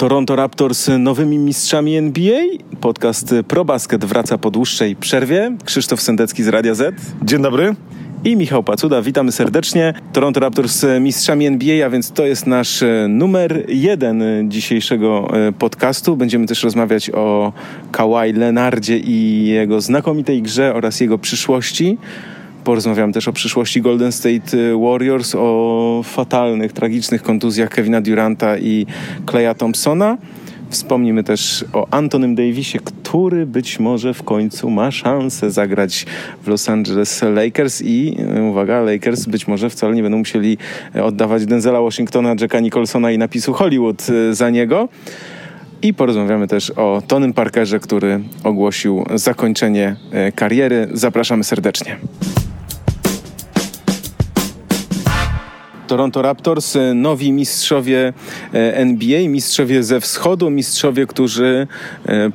Toronto Raptors nowymi mistrzami NBA. Podcast ProBasket wraca po dłuższej przerwie. Krzysztof Sendecki z Radia Z. Dzień dobry. I Michał Pacuda, witamy serdecznie. Toronto Raptors mistrzami NBA, a więc to jest nasz numer jeden dzisiejszego podcastu. Będziemy też rozmawiać o Kawhi Leonardzie i jego znakomitej grze oraz jego przyszłości. Porozmawiamy też o przyszłości Golden State Warriors, o fatalnych, tragicznych kontuzjach Kevina Duranta i Kleya Thompsona. Wspomnimy też o Antonym Davisie, który być może w końcu ma szansę zagrać w Los Angeles Lakers i uwaga, Lakers być może wcale nie będą musieli oddawać Denzela Washingtona, Jacka Nicholsona i napisu Hollywood za niego. I porozmawiamy też o Tonym Parkerze, który ogłosił zakończenie kariery. Zapraszamy serdecznie. Toronto Raptors, nowi mistrzowie NBA, mistrzowie ze wschodu, mistrzowie, którzy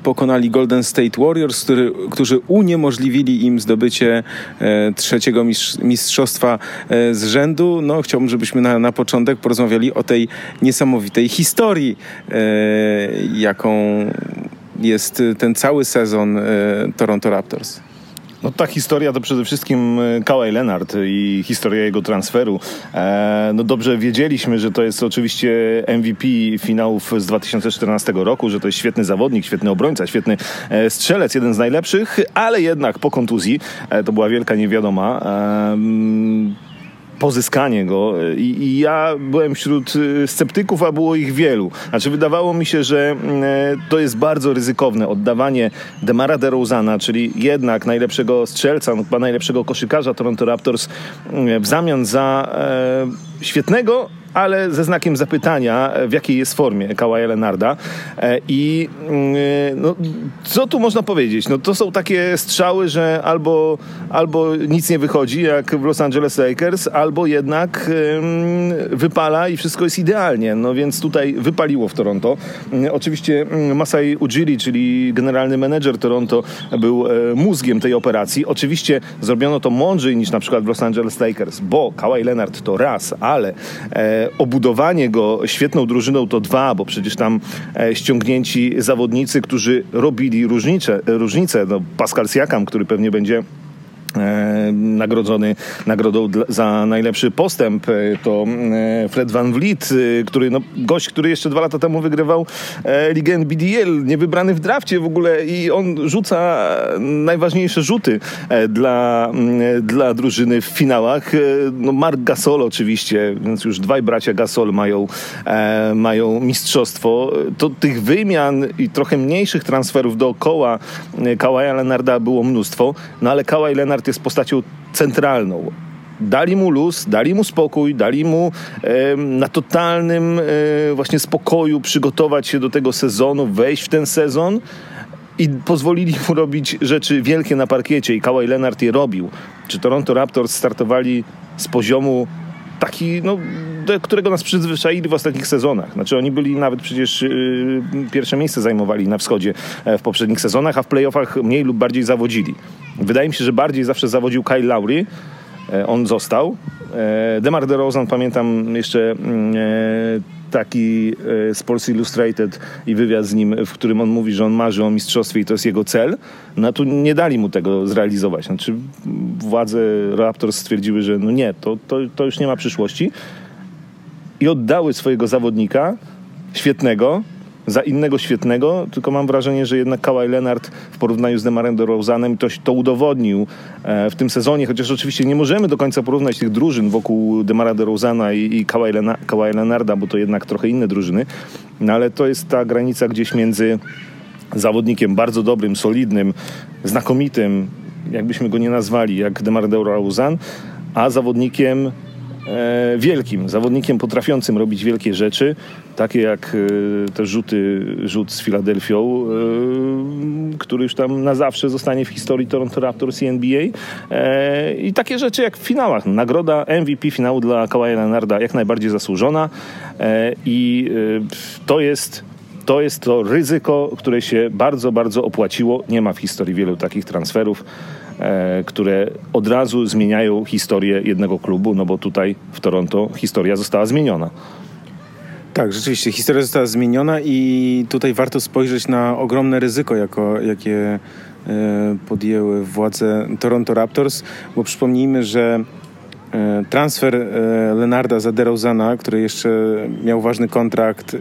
pokonali Golden State Warriors, który, którzy uniemożliwili im zdobycie trzeciego mistrzostwa z rzędu. No, chciałbym, żebyśmy na, na początek porozmawiali o tej niesamowitej historii, jaką jest ten cały sezon Toronto Raptors. No ta historia to przede wszystkim Kawhi Leonard i historia jego transferu. E, no dobrze wiedzieliśmy, że to jest oczywiście MVP finałów z 2014 roku, że to jest świetny zawodnik, świetny obrońca, świetny e, strzelec, jeden z najlepszych, ale jednak po kontuzji e, to była wielka niewiadoma pozyskanie go I, I, ja byłem wśród sceptyków, a było ich wielu. Znaczy wydawało mi się, że to jest bardzo ryzykowne oddawanie Demara DeRozana, czyli jednak najlepszego strzelca, no, najlepszego koszykarza Toronto Raptors w zamian za e, świetnego ale ze znakiem zapytania, w jakiej jest formie Kawaja Lenarda. I no, co tu można powiedzieć? No, to są takie strzały, że albo, albo nic nie wychodzi, jak w Los Angeles Lakers, albo jednak wypala i wszystko jest idealnie. No więc tutaj wypaliło w Toronto. Oczywiście Masai Ujiri, czyli generalny menedżer Toronto, był mózgiem tej operacji. Oczywiście zrobiono to mądrzej niż na przykład w Los Angeles Lakers, bo Kawhi Leonard to raz, ale obudowanie go świetną drużyną to dwa, bo przecież tam ściągnięci zawodnicy, którzy robili różnice, różnice. No, Pascal Siakam, który pewnie będzie nagrodzony nagrodą za najlepszy postęp. To Fred Van Vliet, który, no, gość, który jeszcze dwa lata temu wygrywał Ligę NBDL, niewybrany w drafcie w ogóle i on rzuca najważniejsze rzuty dla, dla drużyny w finałach. No, Mark Gasol oczywiście, więc już dwaj bracia Gasol mają, mają mistrzostwo. To tych wymian i trochę mniejszych transferów dookoła Kawaja Leonarda było mnóstwo, no ale Kawhi Jest postacią centralną. Dali mu luz, dali mu spokój, dali mu e, na totalnym e, właśnie spokoju przygotować się do tego sezonu, wejść w ten sezon i pozwolili mu robić rzeczy wielkie na parkiecie i Kawhi Leonard je robił. Czy Toronto Raptors startowali z poziomu taki, no, do którego nas przyzwyczaili w ostatnich sezonach. Znaczy oni byli nawet przecież yy, pierwsze miejsce zajmowali na wschodzie w poprzednich sezonach, a w playoffach mniej lub bardziej zawodzili. Wydaje mi się, że bardziej zawsze zawodził Kyle Lowry. On został. Demar DeRozan, pamiętam jeszcze taki Sports Illustrated i wywiad z nim, w którym on mówi, że on marzy o mistrzostwie i to jest jego cel. No tu nie dali mu tego zrealizować. Znaczy władze Raptors stwierdziły, że no nie, to, to, to już nie ma przyszłości i oddały swojego zawodnika świetnego za innego świetnego, tylko mam wrażenie, że jednak Kawhi Leonard w porównaniu z Demarem DeRozanem to, to udowodnił w tym sezonie, chociaż oczywiście nie możemy do końca porównać tych drużyn wokół Demara DeRozana i, i Kawhi, Lena, Kawhi Leonarda, bo to jednak trochę inne drużyny, no ale to jest ta granica gdzieś między zawodnikiem bardzo dobrym, solidnym, znakomitym, jakbyśmy go nie nazwali, jak Demar DeRozan, a zawodnikiem e, wielkim, zawodnikiem potrafiącym robić wielkie rzeczy, takie jak e, te rzuty, rzut z Filadelfią, e, który już tam na zawsze zostanie w historii Toronto Raptors i NBA. I takie rzeczy jak w finałach. Nagroda MVP finału dla Kawaja Leonarda jak najbardziej zasłużona i to jest to jest to ryzyko, które się bardzo, bardzo opłaciło. Nie ma w historii wielu takich transferów, e, które od razu zmieniają historię jednego klubu, no bo tutaj w Toronto historia została zmieniona. Tak, rzeczywiście. Historia została zmieniona i tutaj warto spojrzeć na ogromne ryzyko, jako, jakie e, podjęły władze Toronto Raptors, bo przypomnijmy, że transfer e, Lenarda za DeRozana, który jeszcze miał ważny kontrakt,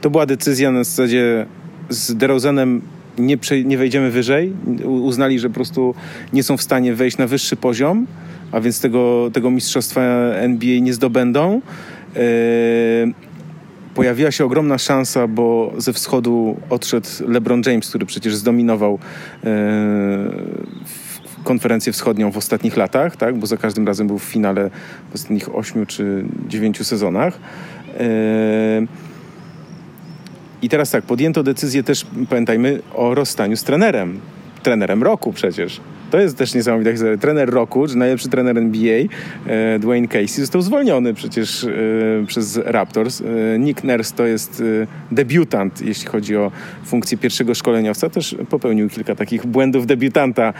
to była decyzja na zasadzie z DeRozanem nie, nie wejdziemy wyżej. Uznali, że po prostu nie są w stanie wejść na wyższy poziom, a więc tego, tego mistrzostwa NBA nie zdobędą. Pojawiła się ogromna szansa, bo ze wschodu odszedł LeBron James, który przecież zdominował yy, konferencję wschodnią w ostatnich latach, tak? bo za każdym razem był w finale w ostatnich ośmiu czy dziewięciu sezonach. Yy, I teraz tak, podjęto decyzję też, pamiętajmy, o rozstaniu z trenerem. Trenerem roku przecież. To jest też niesamowita historia. Trener roku, czy najlepszy trener NBA, e, Dwayne Casey, został zwolniony przecież e, przez Raptors. E, Nick Nurse to jest debiutant, jeśli chodzi o funkcję pierwszego szkoleniowca. Też popełnił kilka takich błędów debiutanta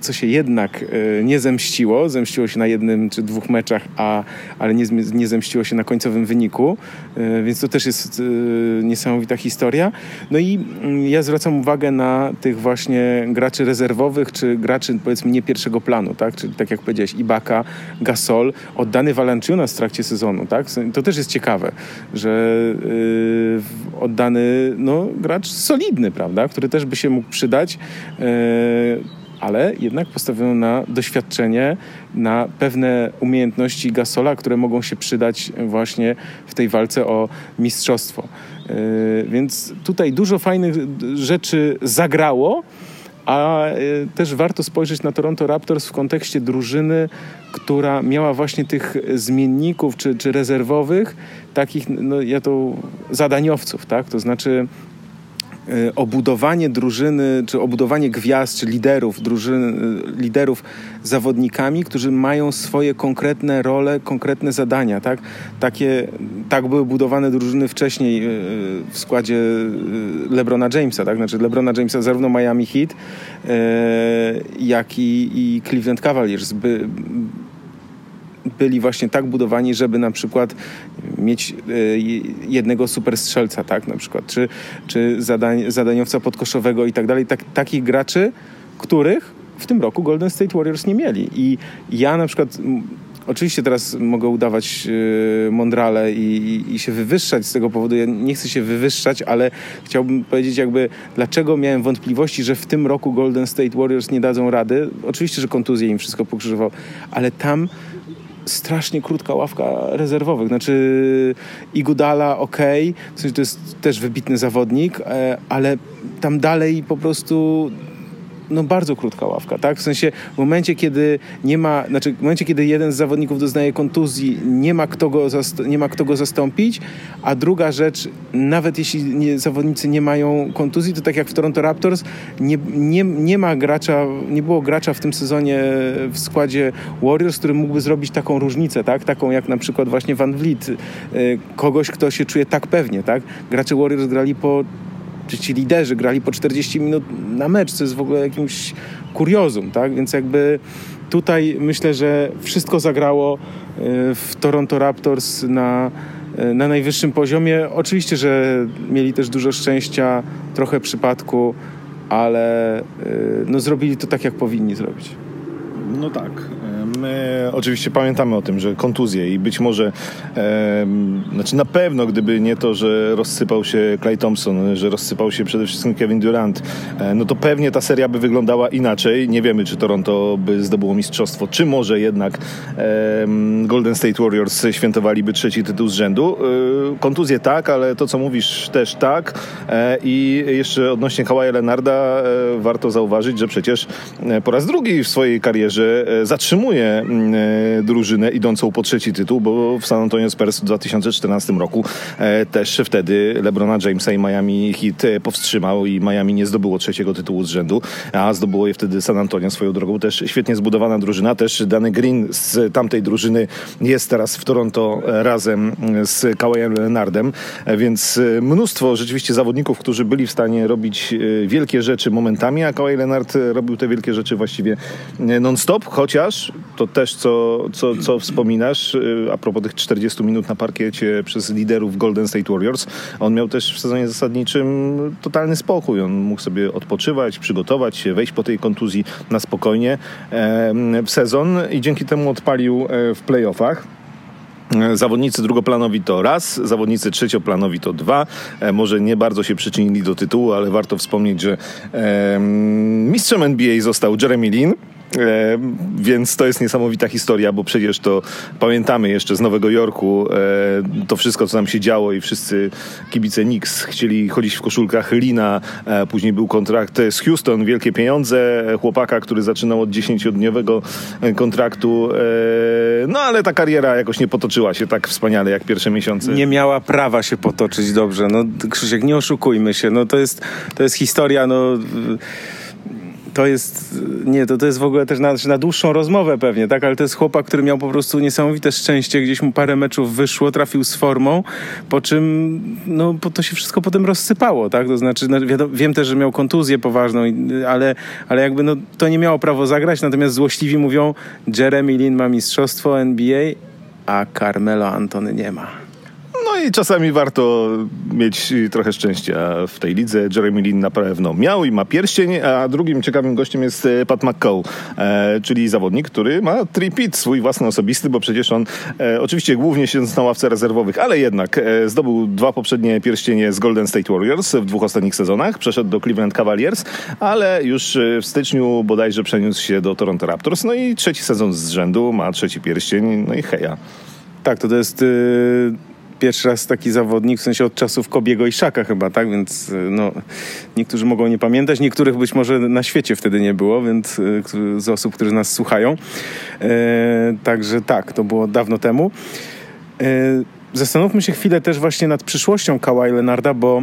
co się jednak e, nie zemściło. Zemściło się na jednym czy dwóch meczach, a, ale nie, nie zemściło się na końcowym wyniku, e, więc to też jest e, niesamowita historia. No i mm, ja zwracam uwagę na tych właśnie graczy rezerwowych, czy graczy powiedzmy nie pierwszego planu, tak? Czyli tak jak powiedziałeś, Ibaka, Gasol, oddany Valanciunas w trakcie sezonu, tak? To też jest ciekawe, że oddany no, gracz solidny, prawda? Który też by się mógł przydać. Ale jednak postawiono na doświadczenie, na pewne umiejętności Gasola, które mogą się przydać właśnie w tej walce o mistrzostwo. Yy, więc tutaj dużo fajnych rzeczy zagrało, a yy, też warto spojrzeć na Toronto Raptors w kontekście drużyny, która miała właśnie tych zmienników czy, czy rezerwowych, takich, no ja to zadaniowców, tak? To znaczy obudowanie drużyny, czy obudowanie gwiazd, czy liderów, drużyny, y, liderów zawodnikami, którzy mają swoje konkretne role, konkretne zadania, tak? Takie, tak były budowane drużyny wcześniej y, w składzie LeBrona Jamesa, tak? Znaczy LeBrona Jamesa zarówno Miami Heat, jak i, i Cleveland Cavaliers by, byli właśnie tak budowani, żeby na przykład mieć e, jednego super strzelca, tak, na przykład, czy, czy zadań, zadaniowca podkoszowego i tak dalej, tak, takich graczy, których w tym roku Golden State Warriors nie mieli. I ja na przykład Oczywiście teraz mogę udawać yy, mądrale i, i, i, się wywyższać z tego powodu. Ja nie chcę się wywyższać, ale chciałbym powiedzieć jakby, dlaczego miałem wątpliwości, że w tym roku Golden State Warriors nie dadzą rady. Oczywiście, że kontuzje im wszystko pokrzyżował, ale tam strasznie krótka ławka rezerwowych. Znaczy Igudala ok, w sensie to jest też wybitny zawodnik, e, ale tam dalej po prostu no bardzo krótka ławka, tak? W sensie w momencie, kiedy nie ma, znaczy w momencie, kiedy jeden z zawodników doznaje kontuzji, nie ma kto go, nie ma kto go zastąpić, a druga rzecz, nawet jeśli nie, zawodnicy nie mają kontuzji, to tak jak w Toronto Raptors, nie, nie, nie ma gracza, nie było gracza w tym sezonie w składzie Warriors, który mógłby zrobić taką różnicę, tak? Taką jak na przykład właśnie Van Vliet, y, kogoś, kto się czuje tak pewnie, tak? Gracze Warriors grali po czy ci liderzy grali po 40 minut na mecz, co jest w ogóle jakimś kuriozum, tak? Więc jakby tutaj myślę, że wszystko zagrało e, w Toronto Raptors na, e, na najwyższym poziomie. Oczywiście, że mieli też dużo szczęścia, trochę przypadku, ale e, no, zrobili to tak, jak powinni zrobić. No tak. My oczywiście pamiętamy o tym, że kontuzje i być może, e, znaczy na pewno, gdyby nie to, że rozsypał się Clay Thompson, że rozsypał się przede wszystkim Kevin Durant, e, no to pewnie ta seria by wyglądała inaczej. Nie wiemy, czy Toronto by zdobyło mistrzostwo, czy może jednak e, Golden State Warriors świętowaliby trzeci tytuł z rzędu. E, kontuzje tak, ale to, co mówisz, też tak. E, I jeszcze odnośnie Kawaja Leonarda e, warto zauważyć, że przecież po raz drugi w swojej karierze zatrzymuje Mm, e, drużynę idącą po trzeci tytuł, bo w San Antonio Spurs w 2014 roku e, też wtedy LeBrona Jamesa i Miami Heat e, powstrzymał i Miami nie zdobyło trzeciego tytułu z rzędu, a zdobyło je wtedy San Antonio swoją drogą. Też świetnie zbudowana drużyna, też Danny Green z tamtej drużyny jest teraz w Toronto razem z Kawajem Leonardem, więc mnóstwo rzeczywiście zawodników, którzy byli w stanie robić wielkie rzeczy momentami, a Kawhi Leonard robił te wielkie rzeczy właściwie non-stop, chociaż to też, co, co, co wspominasz, y, a propos tych 40 minut na parkiecie przez liderów Golden State Warriors, on miał też w sezonie zasadniczym totalny spokój. On mógł sobie odpoczywać, przygotować się, wejść po tej kontuzji na spokojnie w sezon i dzięki temu odpalił e, w playoffach. Zawodnicy drugoplanowi to raz, zawodnicy trzecioplanowi to dwa. E, może nie bardzo się przyczynili do tytułu, ale warto wspomnieć, że mistrzem NBA został Jeremy Lin. E, więc to jest niesamowita historia, bo przecież to pamiętamy jeszcze z Nowego Jorku e, to wszystko, co nam się działo i wszyscy kibice Knicks chcieli chodzić w koszulkach Lina. E, później był kontrakt z Houston, wielkie pieniądze, chłopaka, który zaczynał od 10-dniowego kontraktu. No ale ta kariera jakoś nie potoczyła się tak wspaniale jak pierwsze miesiące. Nie miała prawa się potoczyć dobrze. No Krzysiek, nie oszukujmy się. No to jest, to jest historia, no to jest, nie, to, to jest w ogóle też na, na dłuższą rozmowę pewnie, tak, ale to jest chłopak, który miał po prostu niesamowite szczęście, gdzieś mu parę meczów wyszło, trafił z formą, po czym, no, to się wszystko potem rozsypało, tak, to znaczy, no, wiadomo, wiem też, że miał kontuzję poważną, ale, ale jakby, no, to nie miało prawo zagrać, natomiast złośliwi mówią, Jeremy Lin ma mistrzostwo NBA, a Carmelo Antony nie ma. No i czasami warto mieć trochę szczęścia w tej lidze. Jeremy Lin na pewno miał i ma pierścień, a drugim ciekawym gościem jest e, Pat McCall, e, czyli zawodnik, który ma tripit swój własny osobisty, bo przecież on e, oczywiście głównie siedząc na ławce rezerwowych, ale jednak zdobył dwa poprzednie pierścienie z Golden State Warriors w dwóch ostatnich sezonach. Przeszedł do Cleveland Cavaliers, ale już w styczniu bodajże przeniósł się do Toronto Raptors. No i trzeci sezon z rzędu, ma trzeci pierścień, no i heja. Tak, to, to jest... Yy pierwszy raz taki zawodnik, w sensie od czasów Kobiego i Szaka chyba, tak? Więc y, no, niektórzy mogą nie pamiętać, niektórych być może na świecie wtedy nie było, więc y, z osób, które nas słuchają. E, także tak, to było dawno temu. E, zastanówmy się chwilę też właśnie nad przyszłością Kawhi Leonarda, bo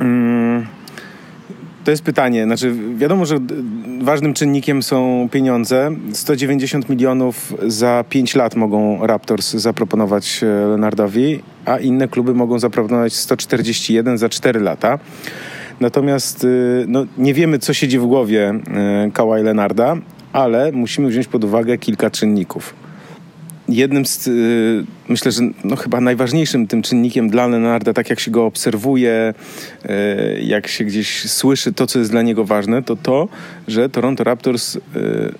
mm, to jest pytanie. Znaczy, wiadomo, że ważnym czynnikiem są pieniądze. 190 milionów za 5 lat mogą Raptors zaproponować e, Leonardowi, a inne kluby mogą zaproponować 141 za 4 lata. Natomiast e, no, nie wiemy, co siedzi w głowie e, Kawhi Leonarda, ale musimy wziąć pod uwagę kilka czynników jednym z, y, myślę, że no chyba najważniejszym tym czynnikiem dla Leonarda, tak jak się go obserwuje, y, jak się gdzieś słyszy to, co jest dla niego ważne, to to, że Toronto Raptors y,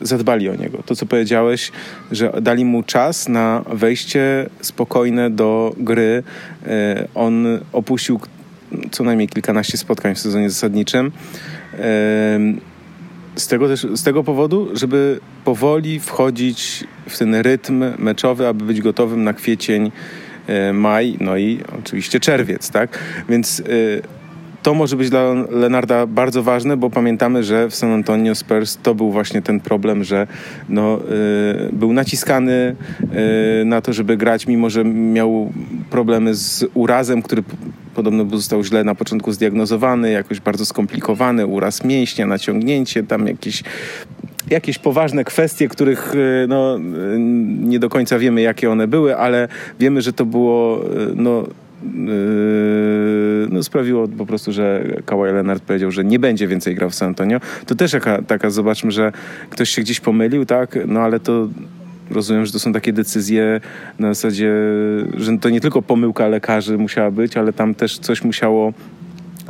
zadbali o niego. To, co powiedziałeś, że dali mu czas na wejście spokojne do gry. On opuścił co najmniej kilkanaście spotkań w sezonie zasadniczym z tego, też, z tego powodu, żeby powoli wchodzić w ten rytm meczowy, aby być gotowym na kwiecień, e, maj, no i oczywiście czerwiec, tak? Więc e, to może być dla Lenarda bardzo ważne, bo pamiętamy, że w San Antonio Spurs to był właśnie ten problem, że no, y, był naciskany y, na to, żeby grać, mimo że miał problemy z urazem, który podobno został źle na początku zdiagnozowany, jakoś bardzo skomplikowany, uraz mięśnia, naciągnięcie, tam jakieś jakieś poważne kwestie, których no, nie do końca wiemy, jakie one były, ale wiemy, że to było no, Yy, no, sprawiło po prostu, że Kawhi Leonard powiedział, że nie będzie więcej grał w San Antonio. To też jaka, taka, zobaczmy, że ktoś się gdzieś pomylił, tak? No ale to rozumiem, że to są takie decyzje na zasadzie, że to nie tylko pomyłka lekarzy musiała być, ale tam też coś musiało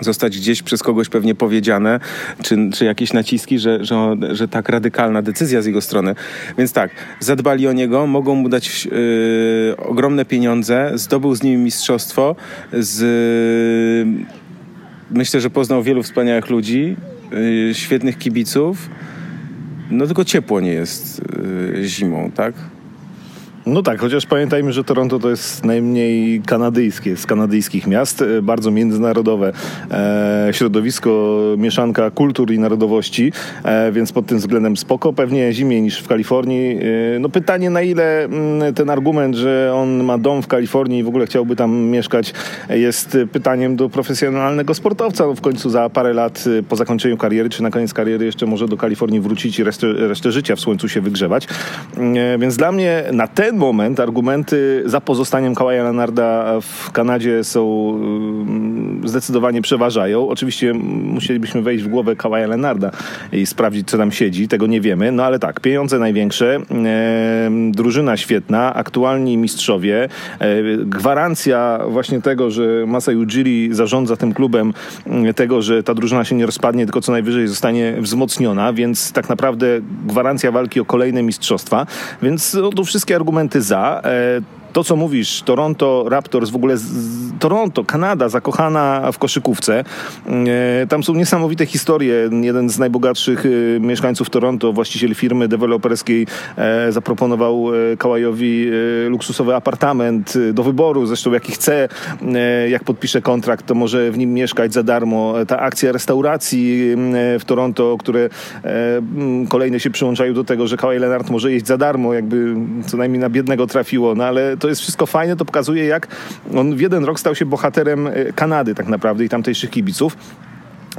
zostać gdzieś przez kogoś pewnie powiedziane, czy, czy jakieś naciski, że, że, że tak radykalna decyzja z jego strony. Więc tak, zadbali o niego, mogą mu dać yy, ogromne pieniądze, zdobył z nimi mistrzostwo, z, myślę, że poznał wielu wspaniałych ludzi, yy, świetnych kibiców, no tylko ciepło nie jest yy, zimą, tak? No tak, chociaż pamiętajmy, że Toronto to jest najmniej kanadyjskie z kanadyjskich miast, e, bardzo międzynarodowe e, środowisko, mieszanka kultur i narodowości, e, więc pod tym względem spoko, pewnie zimniej niż w Kalifornii. E, no pytanie na ile mm, ten argument, że on ma dom w Kalifornii i w ogóle chciałby tam mieszkać jest pytaniem do profesjonalnego sportowca. No w końcu za parę lat e, po zakończeniu kariery, czy na koniec kariery jeszcze może do Kalifornii wrócić i resztę, resztę życia w słońcu się wygrzewać. E, więc dla mnie na ten moment argumenty za pozostaniem Kawaja Leonarda w Kanadzie są zdecydowanie przeważają. Oczywiście musielibyśmy wejść w głowę Kawaja Lenarda i sprawdzić, co tam siedzi. Tego nie wiemy. No ale tak, pieniądze największe, drużyna świetna, aktualni mistrzowie, e, gwarancja właśnie tego, że Masai Ujiri zarządza tym klubem, e, tego, że ta drużyna się nie rozpadnie, tylko co najwyżej zostanie wzmocniona, więc tak naprawdę gwarancja walki o kolejne mistrzostwa. Więc no, tu wszystkie argumenty za. To, co mówisz, Toronto Raptors, w ogóle z, z Toronto, Kanada, zakochana w koszykówce. E, tam są niesamowite historie. Jeden z najbogatszych e, mieszkańców Toronto, właściciel firmy deweloperskiej, e, zaproponował e, Kałajowi e, luksusowy apartament e, do wyboru, zresztą jaki chce. jak podpisze kontrakt, to może w nim mieszkać za darmo. Ta akcja restauracji w Toronto, które kolejne się przyłączają do tego, że Kawhi Leonard może jeść za darmo, jakby co najmniej na biednego trafiło, no ale to jest wszystko fajne, to pokazuje jak on w jeden rok stał się bohaterem e, Kanady tak naprawdę i tamtejszych kibiców.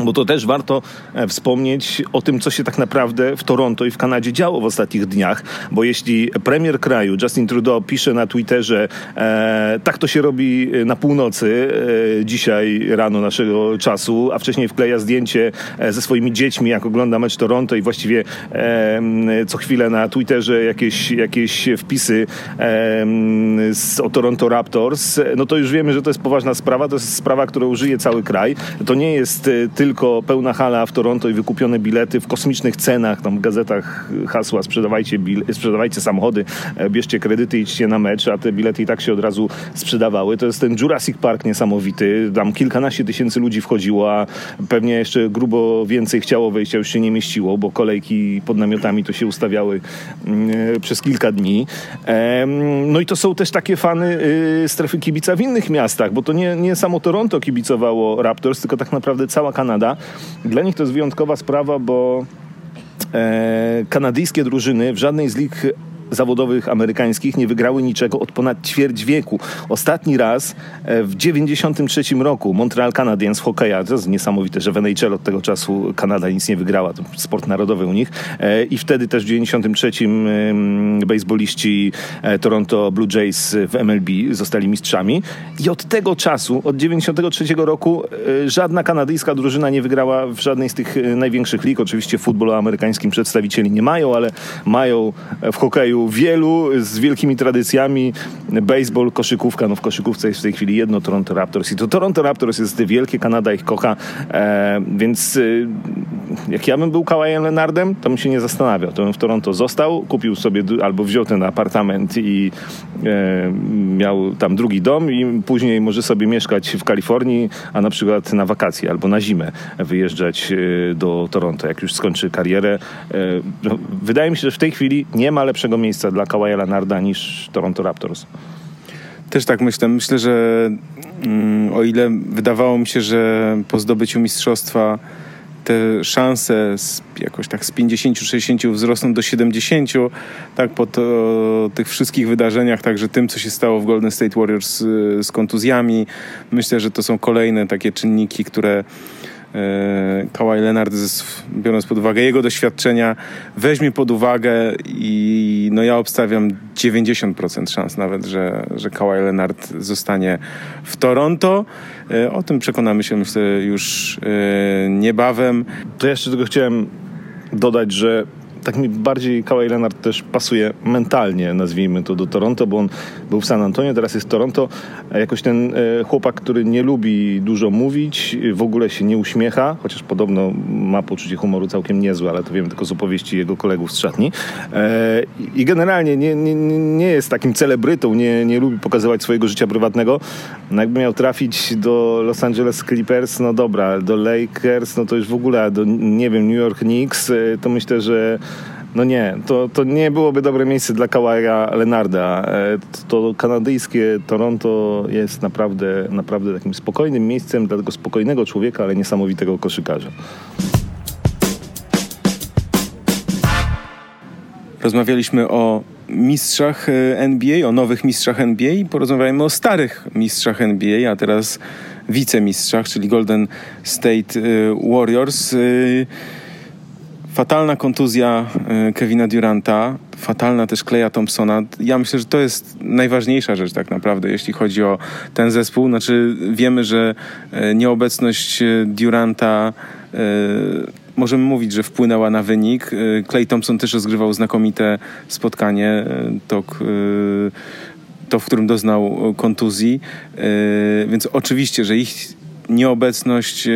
Bo to też warto e, wspomnieć o tym, co się tak naprawdę w Toronto i w Kanadzie działo w ostatnich dniach, bo jeśli premier kraju Justin Trudeau pisze na Twitterze, e, tak to się robi na północy, e, dzisiaj rano naszego czasu, a wcześniej wkleja zdjęcie e, ze swoimi dziećmi, jak ogląda mecz Toronto i właściwie e, co chwilę na Twitterze jakieś, jakieś wpisy e, z, o Toronto Raptors, no to już wiemy, że to jest poważna sprawa, to jest sprawa, którą żyje cały kraj. To nie jest tylko tylko pełna hala w Toronto i wykupione bilety w kosmicznych cenach, tam w gazetach hasła sprzedawajcie, sprzedawajcie samochody, e, bierzcie kredyty, idźcie na mecz, a te bilety i tak się od razu sprzedawały. To jest ten Jurassic Park niesamowity, tam kilkanaście tysięcy ludzi wchodziło, a pewnie jeszcze grubo więcej chciało wejść, a już się nie mieściło, bo kolejki pod namiotami to się ustawiały mm, e, przez kilka dni. No i to są też takie fany y, strefy kibica w innych miastach, bo to nie, nie samo Toronto kibicowało Raptors, tylko tak naprawdę cała Kanada Kanada. Dla nich to jest wyjątkowa sprawa, bo e, kanadyjskie drużyny w żadnej z lig zawodowych amerykańskich nie wygrały niczego od ponad ćwierć wieku. Ostatni raz e, w 93 roku Montreal Canadiens hokeja, to jest niesamowite, że w NHL od tego czasu Kanada nic nie wygrała, to sport narodowy u nich e, i wtedy też w 93 baseballiści e, Toronto Blue Jays w MLB zostali mistrzami i od tego czasu, od 93 roku żadna kanadyjska drużyna nie wygrała w żadnej z tych największych lig. Oczywiście w futbolu amerykańskim przedstawicieli nie mają, ale mają w hokeju wielu z wielkimi tradycjami. Baseball, koszykówka, no w koszykówce jest w tej chwili jedno Toronto Raptors i to Toronto Raptors jest wielkie, Kanada ich kocha, e, więc e, jak ja bym był Kawajem Lenardem, to bym się nie zastanawiał. To bym w Toronto został, kupił sobie albo wziął ten apartament i e, miał tam drugi dom i później może sobie mieszkać w Kalifornii, a na przykład na wakacje albo na zimę wyjeżdżać e, do Toronto, jak już skończy karierę. E, no, wydaje mi się, że w tej chwili nie ma lepszego miejsca miejsca dla Kawaja Leonarda niż Toronto Raptors. Też tak myślę. Myślę, że mm, o ile wydawało mi się, że po zdobyciu mistrzostwa te szanse z, jakoś tak z 50-60 wzrosną do 70, tak po to, tych wszystkich wydarzeniach, także tym, co się stało w Golden State Warriors z, z kontuzjami, myślę, że to są kolejne takie czynniki, które Kawhi Leonard, biorąc pod uwagę jego doświadczenia, weźmie pod uwagę i no ja obstawiam 90% szans nawet, że, że Kawhi Leonard zostanie w Toronto. E, o tym przekonamy się myślę już e, niebawem. To jeszcze tylko chciałem dodać, że tak mi bardziej Kawhi Leonard też pasuje mentalnie, nazwijmy to, do Toronto, bo on był w San Antonio, teraz jest Toronto. Jakoś ten e, chłopak, który nie lubi dużo mówić, w ogóle się nie uśmiecha, chociaż podobno ma poczucie humoru całkiem niezłe, ale to wiemy tylko z opowieści jego kolegów z szatni. E, I generalnie nie, nie, nie jest takim celebrytą, nie, nie lubi pokazywać swojego życia prywatnego. No jakby miał trafić do Los Angeles Clippers, no dobra, do Lakers, no to już w ogóle do, nie wiem, New York Knicks, e, to myślę, że no nie, to, to nie byłoby dobre miejsce dla Kawaja Lenarda. E, to kanadyjskie Toronto jest naprawdę, naprawdę takim spokojnym miejscem dla tego spokojnego człowieka, ale niesamowitego koszykarza. Rozmawialiśmy o mistrzach e, NBA, o nowych mistrzach NBA i porozmawiajmy o starych mistrzach NBA, a teraz wicemistrzach, czyli Golden State e, Warriors Fatalna kontuzja e, Kevina Duranta, fatalna też Kleja Thompsona. Ja myślę, że to jest najważniejsza rzecz tak naprawdę, jeśli chodzi o ten zespół. Znaczy wiemy, że e, nieobecność e, Duranta możemy mówić, że wpłynęła na wynik. Clay Thompson też rozgrywał znakomite spotkanie, to, to w którym doznał kontuzji. Więc oczywiście, że ich nieobecność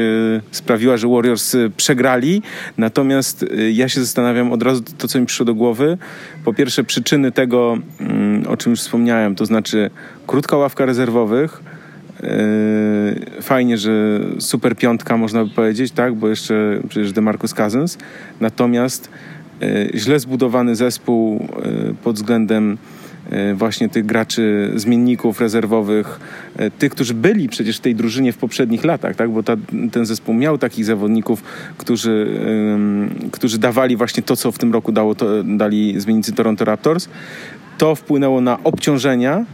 sprawiła, że Warriors przegrali. Natomiast ja się zastanawiam od razu to, co mi przyszło do głowy. Po pierwsze, przyczyny tego, mm, o czym już wspomniałem, to znaczy krótka ławka rezerwowych. Fajnie, że super piątka, można by powiedzieć, tak, bo jeszcze przecież DeMarcus Cousins. Natomiast źle zbudowany zespół pod względem właśnie tych graczy, zmienników rezerwowych, tych, którzy byli przecież w tej drużynie w poprzednich latach, tak? bo ta, ten zespół miał takich zawodników, którzy, którzy dawali właśnie to, co w tym roku dało, to, dali zmiennicy Toronto Raptors. To wpłynęło na obciążenia,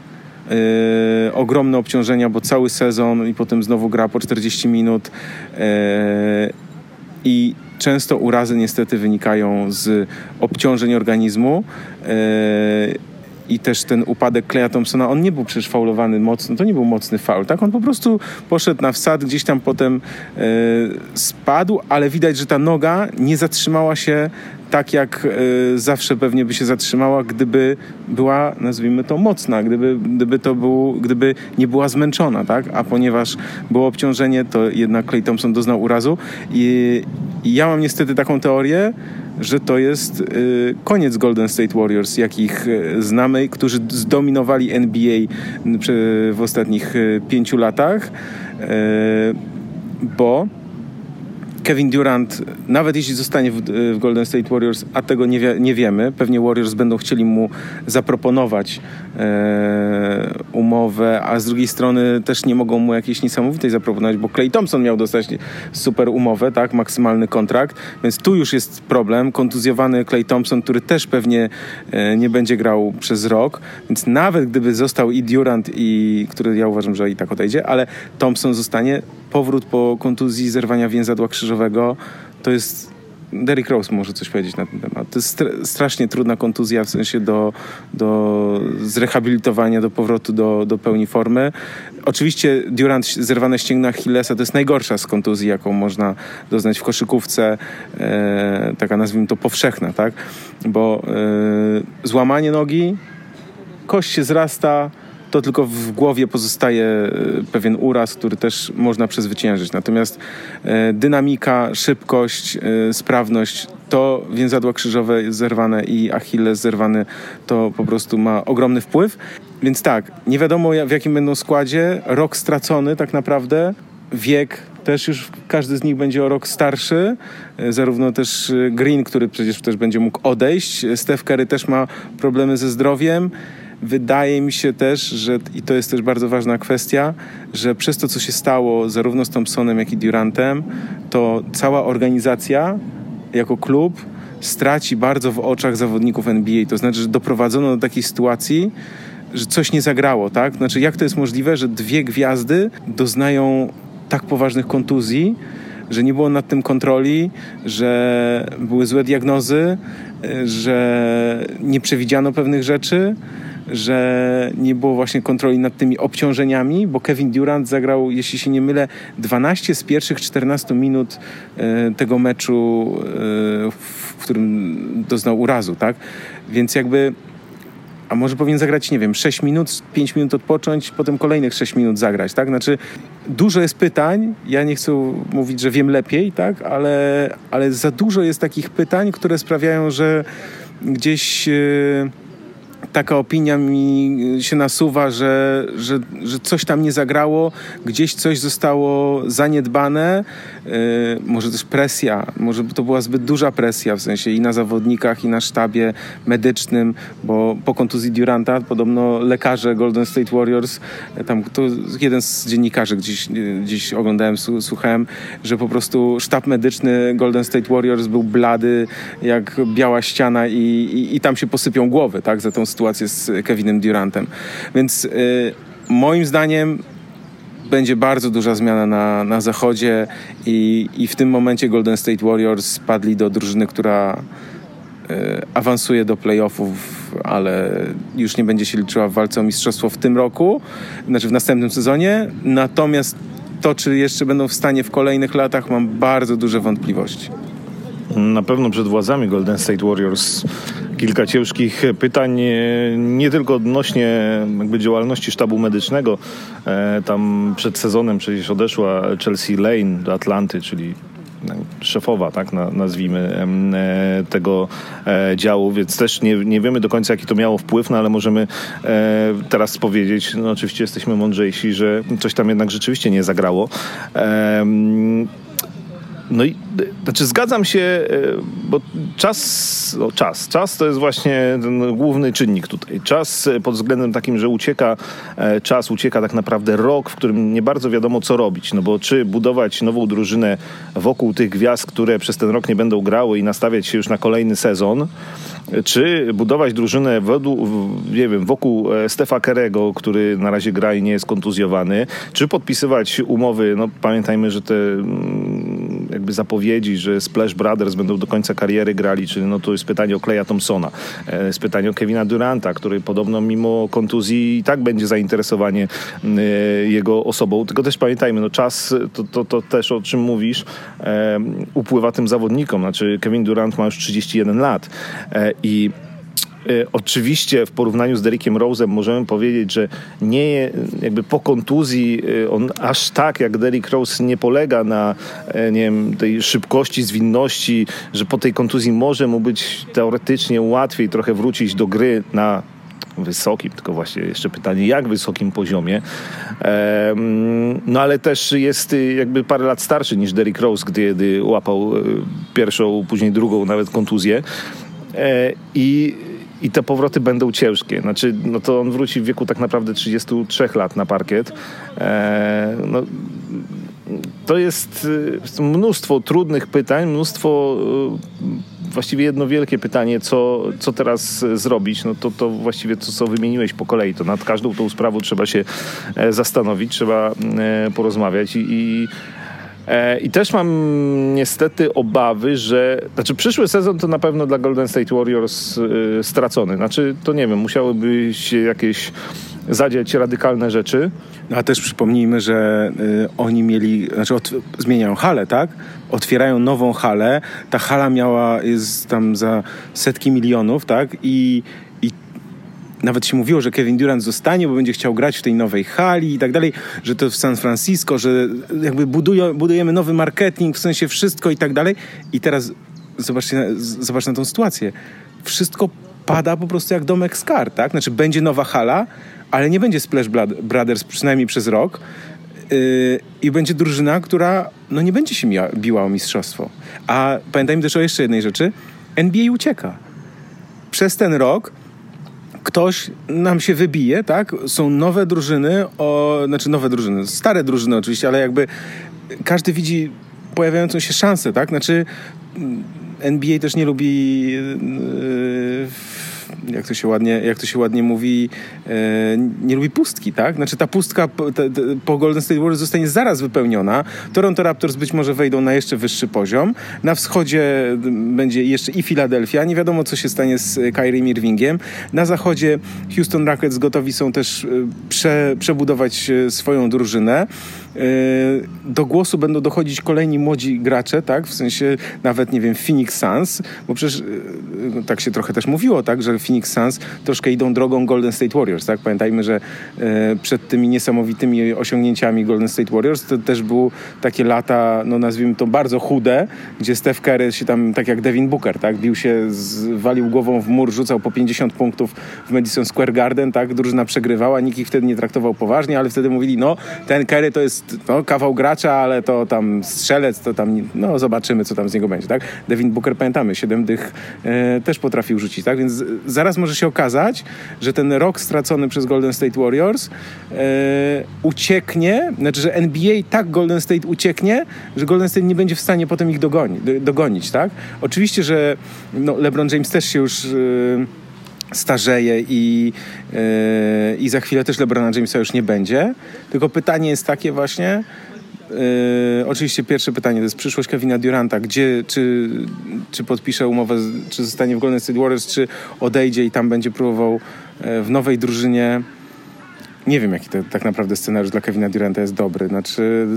Yy, ogromne obciążenia, bo cały sezon i potem znowu gra po 40 minut. Yy, I często urazy niestety wynikają z obciążeń organizmu. Yy, i też ten upadek Kleja Thompsona, on nie był przecież faulowany mocno, to nie był mocny faul, tak? On po prostu poszedł na wsad, gdzieś tam potem e, spadł, ale widać, że ta noga nie zatrzymała się tak jak y, zawsze pewnie by się zatrzymała, gdyby była, nazwijmy to, mocna, gdyby, gdyby to był, gdyby nie była zmęczona, tak? A ponieważ było obciążenie, to jednak Clay Thompson doznał urazu i, i ja mam niestety taką teorię, że to jest y, koniec Golden State Warriors, jakich y, znamy, którzy zdominowali NBA w ostatnich y, pięciu latach, bo Kevin Durant, nawet jeśli zostanie w, w Golden State Warriors, a tego nie, wie, nie, wiemy, pewnie Warriors będą chcieli mu zaproponować e, umowę, a z drugiej strony też nie mogą mu jakiejś niesamowitej zaproponować, bo Clay Thompson miał dostać super umowę, tak, maksymalny kontrakt, więc tu już jest problem. Kontuzjowany Clay Thompson, który też pewnie e, nie będzie grał przez rok, więc nawet gdyby został i Durant, i który ja uważam, że i tak odejdzie, ale Thompson zostanie, powrót po kontuzji zerwania więzadła krzyżowego to jest Derrick Rose może coś powiedzieć na ten temat. To jest strasznie trudna kontuzja w sensie do, do zrehabilitowania, do powrotu do, do pełni formy. Oczywiście Durant zerwane ścięgna Achillesa to jest najgorsza z kontuzji, jaką można doznać w koszykówce, e, taka nazwijmy to powszechna, tak? Bo e, złamanie nogi, kość się zrasta, to tylko w głowie pozostaje e, pewien uraz, który też można przezwyciężyć. Natomiast e, dynamika, szybkość, e, sprawność to więzadła krzyżowe jest zerwane i Achilles zerwany to po prostu ma ogromny wpływ. Więc tak, nie wiadomo w jakim będą składzie, rok stracony tak naprawdę, wiek też już każdy z nich będzie o rok starszy, zarówno też Green, który przecież też będzie mógł odejść, Steph Curry też ma problemy ze zdrowiem, Wydaje mi się też, że i to jest też bardzo ważna kwestia, że przez to, co się stało zarówno z Thompsonem, jak i Durantem, to cała organizacja jako klub straci bardzo w oczach zawodników NBA. To znaczy, że doprowadzono do takiej sytuacji, że coś nie zagrało, tak? Znaczy, jak to jest możliwe, że dwie gwiazdy doznają tak poważnych kontuzji, że nie było nad tym kontroli, że były złe diagnozy, że nie przewidziano pewnych rzeczy, że nie było właśnie kontroli nad tymi obciążeniami, bo Kevin Durant zagrał, jeśli się nie mylę, 12 z pierwszych 14 minut e, tego meczu, e, w którym doznał urazu, tak? Więc jakby a może powinien zagrać, nie wiem, 6 minut, 5 minut odpocząć, potem kolejnych 6 minut zagrać, tak? Znaczy, dużo jest pytań, ja nie chcę mówić, że wiem lepiej, tak? Ale, ale za dużo jest takich pytań, które sprawiają, że gdzieś... Yy taka opinia mi się nasuwa, że, że, że coś tam nie zagrało, gdzieś coś zostało zaniedbane, yy, może też presja, może to była zbyt duża presja, w sensie i na zawodnikach, i na sztabie medycznym, bo po kontuzji Duranta podobno lekarze Golden State Warriors, e, tam to jeden z dziennikarzy gdzieś, gdzieś oglądałem, słuchałem, że po prostu sztab medyczny Golden State Warriors był blady jak biała ściana i, i, i tam się posypią głowy, tak, za tą sytuację z Kevinem Durantem. Więc y, moim zdaniem będzie bardzo duża zmiana na, na zachodzie i, i w tym momencie Golden State Warriors spadli do drużyny, która e, awansuje do playoffów, ale już nie będzie się liczyła w walce o mistrzostwo w tym roku, znaczy w następnym sezonie. Natomiast to, czy jeszcze będą w stanie w kolejnych latach, mam bardzo duże wątpliwości. Na pewno przed władzami Golden State Warriors kilka ciężkich pytań, nie tylko odnośnie jakby działalności sztabu medycznego. E, tam przed sezonem przecież odeszła Chelsea Lane do Atlanty, czyli szefowa, tak nazwijmy, e, tego e, działu, więc też nie, nie wiemy do końca, jaki to miało wpływ, no ale możemy teraz powiedzieć, no oczywiście jesteśmy mądrzejsi, że coś tam jednak rzeczywiście nie zagrało. No i znaczy zgadzam się, e, bo czas, no czas, czas to jest właśnie ten główny czynnik tutaj. Czas e, pod względem takim, że ucieka e, czas, ucieka tak naprawdę rok, w którym nie bardzo wiadomo co robić, no bo czy budować nową drużynę wokół tych gwiazd, które przez ten rok nie będą grały i nastawiać się już na kolejny sezon, czy budować drużynę wokół, nie wiem, wokół Stefa Kerego, który na razie gra i nie jest kontuzjowany, czy podpisywać umowy, no pamiętajmy, że te mm, jakby zapowiedzi, że Splash Brothers będą do końca kariery grali, czyli no to jest pytanie o Kleja Thompsona, e, jest pytanie o Kevina Duranta, który podobno mimo kontuzji i tak będzie zainteresowanie e, jego osobą, tylko też pamiętajmy, no czas, to, to, to też o czym mówisz, e, upływa tym zawodnikom, znaczy Kevin Durant ma już 31 lat i oczywiście w porównaniu z Derrickiem Rose'em możemy powiedzieć, że nie jakby po kontuzji e, on aż tak jak Derrick Rose nie polega na e, nie wiem, tej szybkości, zwinności, że po tej kontuzji może mu być teoretycznie łatwiej trochę wrócić do gry na wysokim, tylko właśnie jeszcze pytanie, jak wysokim poziomie. No ale też jest jakby parę lat starszy niż Derrick Rose, kiedy łapał pierwszą, później drugą nawet kontuzję. I i te powroty będą ciężkie. Znaczy, no to on wróci w wieku tak naprawdę 33 lat na parkiet. Eee, no, to jest y, mnóstwo trudnych pytań, mnóstwo y, właściwie jedno wielkie pytanie, co, co teraz zrobić, no to, to właściwie to, co wymieniłeś po kolei, to nad każdą tą sprawą trzeba się e, zastanowić, trzeba e, porozmawiać i, i E, I też mam niestety obawy, że. Znaczy, przyszły sezon to na pewno dla Golden State Warriors y, stracony. Znaczy, to nie wiem, musiałyby się jakieś zadziać radykalne rzeczy. No, a też przypomnijmy, że y, oni mieli, znaczy od, zmieniają halę, tak? Otwierają nową halę. Ta hala miała, jest tam za setki milionów, tak? I nawet się mówiło, że Kevin Durant zostanie, bo będzie chciał grać w tej nowej hali i tak dalej, że to w San Francisco, że jakby budujemy nowy marketing, w sensie wszystko i tak dalej. I teraz zobaczcie, zobacz na tą sytuację. Wszystko pada po prostu jak domek z kart, tak? Znaczy będzie nowa hala, ale nie będzie Splash Brothers przynajmniej przez rok yy, i będzie drużyna, która no nie będzie się biła o mistrzostwo. A pamiętajmy też o jeszcze jednej rzeczy. NBA ucieka. Przez ten rok ktoś nam się wybije, tak? Są nowe drużyny, o, znaczy nowe drużyny, stare drużyny oczywiście, ale jakby każdy widzi pojawiającą się szansę, tak? Znaczy NBA też nie lubi yy, jak to się ładnie, jak to się ładnie mówi, e, nie lubi pustki, tak? Znaczy ta pustka po, te, po Golden State Warriors zostanie zaraz wypełniona. Toronto Raptors być może wejdą na jeszcze wyższy poziom. Na wschodzie będzie jeszcze i Philadelphia. Nie wiadomo, co się stanie z Kyrie Irvingiem. Na zachodzie Houston Rockets gotowi są też e, prze, przebudować e, swoją drużynę. E, do głosu będą dochodzić kolejni młodzi gracze, tak? W sensie nawet, nie wiem, Phoenix Suns, bo przecież no, tak się trochę też mówiło, tak? Że Phoenix Suns troszkę idą drogą Golden State Warriors, tak? Pamiętajmy, że e, przed tymi niesamowitymi osiągnięciami Golden State Warriors to też były takie lata, no nazwijmy to bardzo chude, gdzie Steph Curry się tam, tak jak Devin Booker, tak? Bił się, z, walił głową w mur, rzucał po 50 punktów w Madison Square Garden, tak? Drużyna przegrywała, nikt ich wtedy nie traktował poważnie, ale wtedy mówili, no ten Curry to jest no, kawał gracza, ale to tam strzelec, to tam, no zobaczymy, co tam z niego będzie, tak? Devin Booker, pamiętamy, 7 dych e, też potrafił rzucić, tak? Więc zaraz może się okazać, że ten rok stracony przez Golden State Warriors e, ucieknie, znaczy, że NBA tak Golden State ucieknie, że Golden State nie będzie w stanie potem ich dogoni, dogonić, tak? Oczywiście, że no, LeBron James też się już... E, starzeje i, yy, i za chwilę też LeBrona Jamesa już nie będzie. Tylko pytanie jest takie właśnie, Yy, oczywiście pierwsze pytanie to jest przyszłość Kevina Duranta. Gdzie, czy, czy podpisze umowę, czy zostanie w Golden State Warriors, czy odejdzie i tam będzie próbował yy, w nowej drużynie. Nie wiem, jaki to tak naprawdę scenariusz dla Kevina Duranta jest dobry. Znaczy,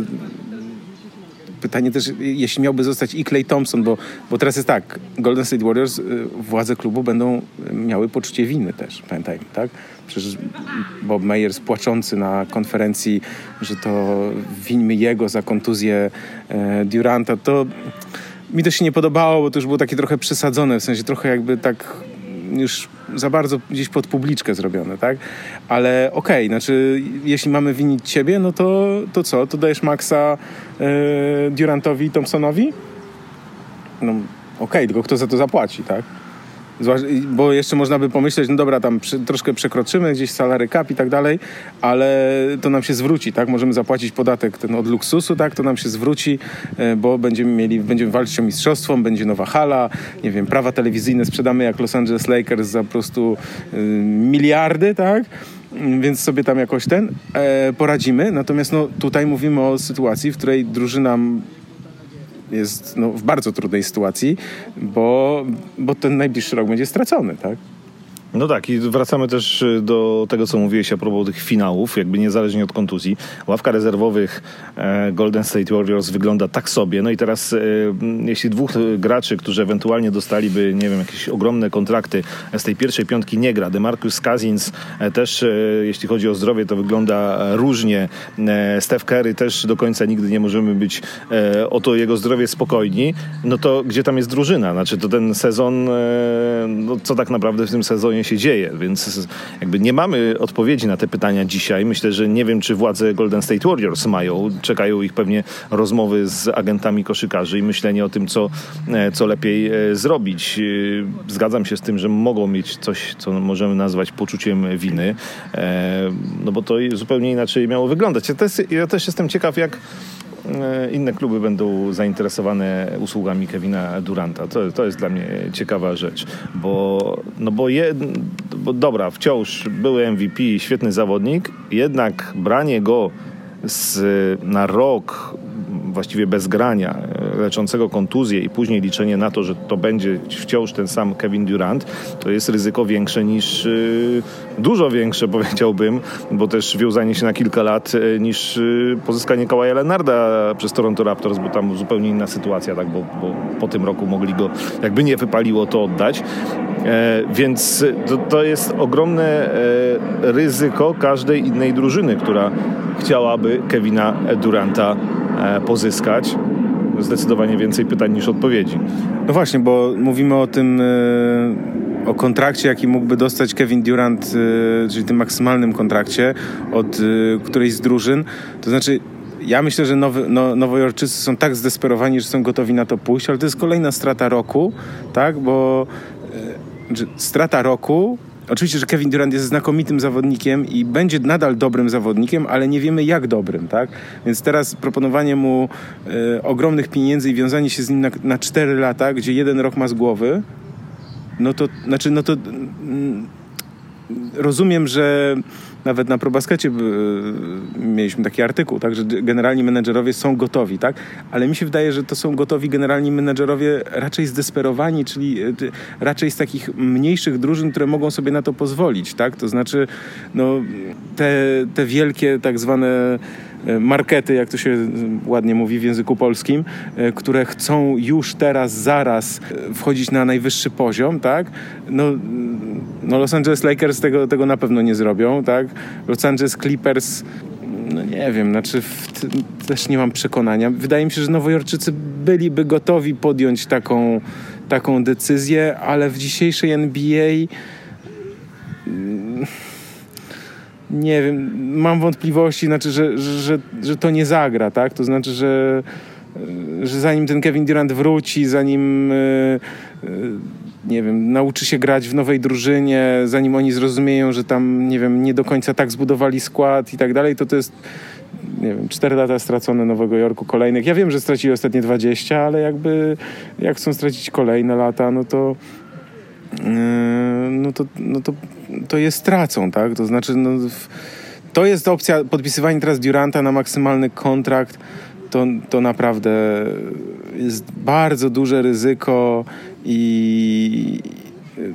pytanie też, jeśli miałby zostać i Clay Thompson, bo, bo teraz jest tak, Golden State Warriors, y, władze klubu będą miały poczucie winy też, pamiętajmy, tak? Przecież Bob Meyers płaczący na konferencji, że to winmy jego za kontuzję e, Duranta, to mi to się nie podobało, bo to już było takie trochę przesadzone, w sensie trochę jakby tak już za bardzo gdzieś pod publiczkę zrobione, tak? Ale okej, okay, znaczy jeśli mamy winić ciebie, no to, to co? To dajesz Maxa e, Durantowi Thompsonowi? No okej, okay, tylko kto za to zapłaci, tak? Bo jeszcze można by pomyśleć, no dobra, tam przy, troszkę przekroczymy gdzieś salary cap i tak dalej, ale to nam się zwróci, tak? Możemy zapłacić podatek ten od luksusu, tak? To nam się zwróci, e, bo będziemy mieli, będziemy walczyć o mistrzostwo, będzie nowa hala, nie wiem, prawa telewizyjne sprzedamy jak Los Angeles Lakers za po prostu y, miliardy, tak? Więc sobie tam jakoś ten e, poradzimy. Natomiast no, tutaj mówimy o sytuacji, w której drużyna jest no, w bardzo trudnej sytuacji, bo, bo ten najbliższy rok będzie stracony, tak? No tak, i wracamy też y, do tego, co mówiłeś a propos tych finałów, jakby niezależnie od kontuzji. Ławka rezerwowych e, Golden State Warriors wygląda tak sobie. No i teraz, e, jeśli dwóch graczy, którzy ewentualnie dostaliby, nie wiem, jakieś ogromne kontrakty z tej pierwszej piątki nie gra, DeMarcus Cousins e, też, jeśli chodzi o zdrowie, to wygląda różnie. Steph Curry też do końca nigdy nie możemy być o to jego zdrowie spokojni. No to gdzie tam jest drużyna? Znaczy, to ten sezon, no co tak naprawdę w tym sezonie się dzieje, więc jakby nie mamy odpowiedzi na te pytania dzisiaj. Myślę, że nie wiem, czy władze Golden State Warriors mają. Czekają ich pewnie rozmowy z agentami koszykarzy i myślenie o tym, co, e, co lepiej e, zrobić. E, zgadzam się z tym, że mogą mieć coś, co możemy nazwać poczuciem winy, no bo to zupełnie inaczej miało wyglądać. Ja też, ja też jestem ciekaw, jak inne kluby będą zainteresowane usługami Kevina Duranta. To, to jest dla mnie ciekawa rzecz, bo, no bo, je, bo dobra, wciąż był MVP, świetny zawodnik, jednak branie go z, na rok właściwie bez grania, leczącego kontuzję i później liczenie na to, że to będzie wciąż ten sam Kevin Durant, to jest ryzyko większe niż, y, dużo większe powiedziałbym, bo też wiązanie się na kilka lat y, niż y, pozyskanie Kawaja Leonarda przez Toronto Raptors, bo tam zupełnie inna sytuacja, tak, bo, bo po tym roku mogli go, jakby nie wypaliło, to oddać. E, więc to, to jest ogromne e, ryzyko każdej innej drużyny, która chciałaby Kevina Duranta e, pozyskać. Zdecydowanie więcej pytań niż odpowiedzi. No właśnie, bo mówimy o tym o kontrakcie, jaki mógłby dostać Kevin Durant, czyli tym maksymalnym kontrakcie od którejś z drużyn. To znaczy, ja myślę, że nowy, no, nowojorczycy są tak zdesperowani, że są gotowi na to pójść, ale to jest kolejna strata roku, tak, bo strata roku. Oczywiście, że Kevin Durant jest znakomitym zawodnikiem i będzie nadal dobrym zawodnikiem, ale nie wiemy jak dobrym, tak? Więc teraz proponowanie mu y, ogromnych pieniędzy i wiązanie się z nim na, na 4 lata, gdzie jeden rok ma z głowy, no to, znaczy, no to y, rozumiem, że nawet na probaskecie mieliśmy taki artykuł, tak, że generalni menedżerowie są gotowi, tak, ale mi się wydaje, że to są gotowi generalni menedżerowie raczej zdesperowani, czyli e, raczej z takich mniejszych drużyn, które mogą sobie na to pozwolić, tak, to znaczy no, te, te wielkie tak zwane e, markety, jak to się ładnie mówi w języku polskim, e, które chcą już teraz, zaraz wchodzić na najwyższy poziom, tak? No, no Los Angeles Lakers tego, tego na pewno nie zrobią, tak? Los Angeles Clippers no nie wiem, znaczy też nie mam przekonania. Wydaje mi się, że Nowojorczycy byliby gotowi podjąć taką, taką decyzję, ale w dzisiejszej NBA mm, nie wiem, mam wątpliwości, znaczy, że, że, że to nie zagra, tak? To znaczy, że, że zanim ten Kevin Durant wróci, zanim yy, yy, nie wiem, nauczy się grać w nowej drużynie, zanim oni zrozumieją, że tam, nie wiem, nie do końca tak zbudowali skład i tak dalej, to to jest nie wiem, 4 lata stracone Nowego Jorku, kolejnych. Ja wiem, że stracili ostatnie 20, ale jakby jak chcą stracić kolejne lata, no to no to, no to, to jest stracą, tak? To znaczy, no, to jest opcja podpisywania teraz Duranta na maksymalny kontrakt. To, to naprawdę jest bardzo duże ryzyko i,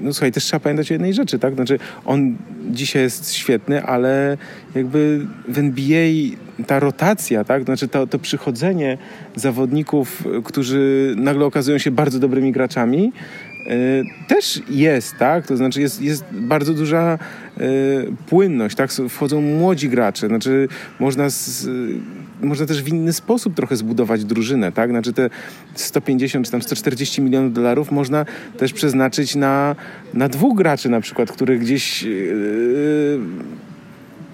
no słuchaj, też trzeba pamiętać o jednej rzeczy, tak? Znaczy, on dzisiaj jest świetny, ale jakby w NBA ta rotacja, tak? Znaczy to, to przychodzenie zawodników, którzy nagle okazują się bardzo dobrymi graczami, też jest, tak? To znaczy jest, jest bardzo duża y, płynność, tak? Wchodzą młodzi gracze, znaczy można, z, można też w inny sposób trochę zbudować drużynę, tak? Znaczy te 150 czy tam 140 milionów dolarów można też przeznaczyć na, na dwóch graczy na przykład, których gdzieś yy,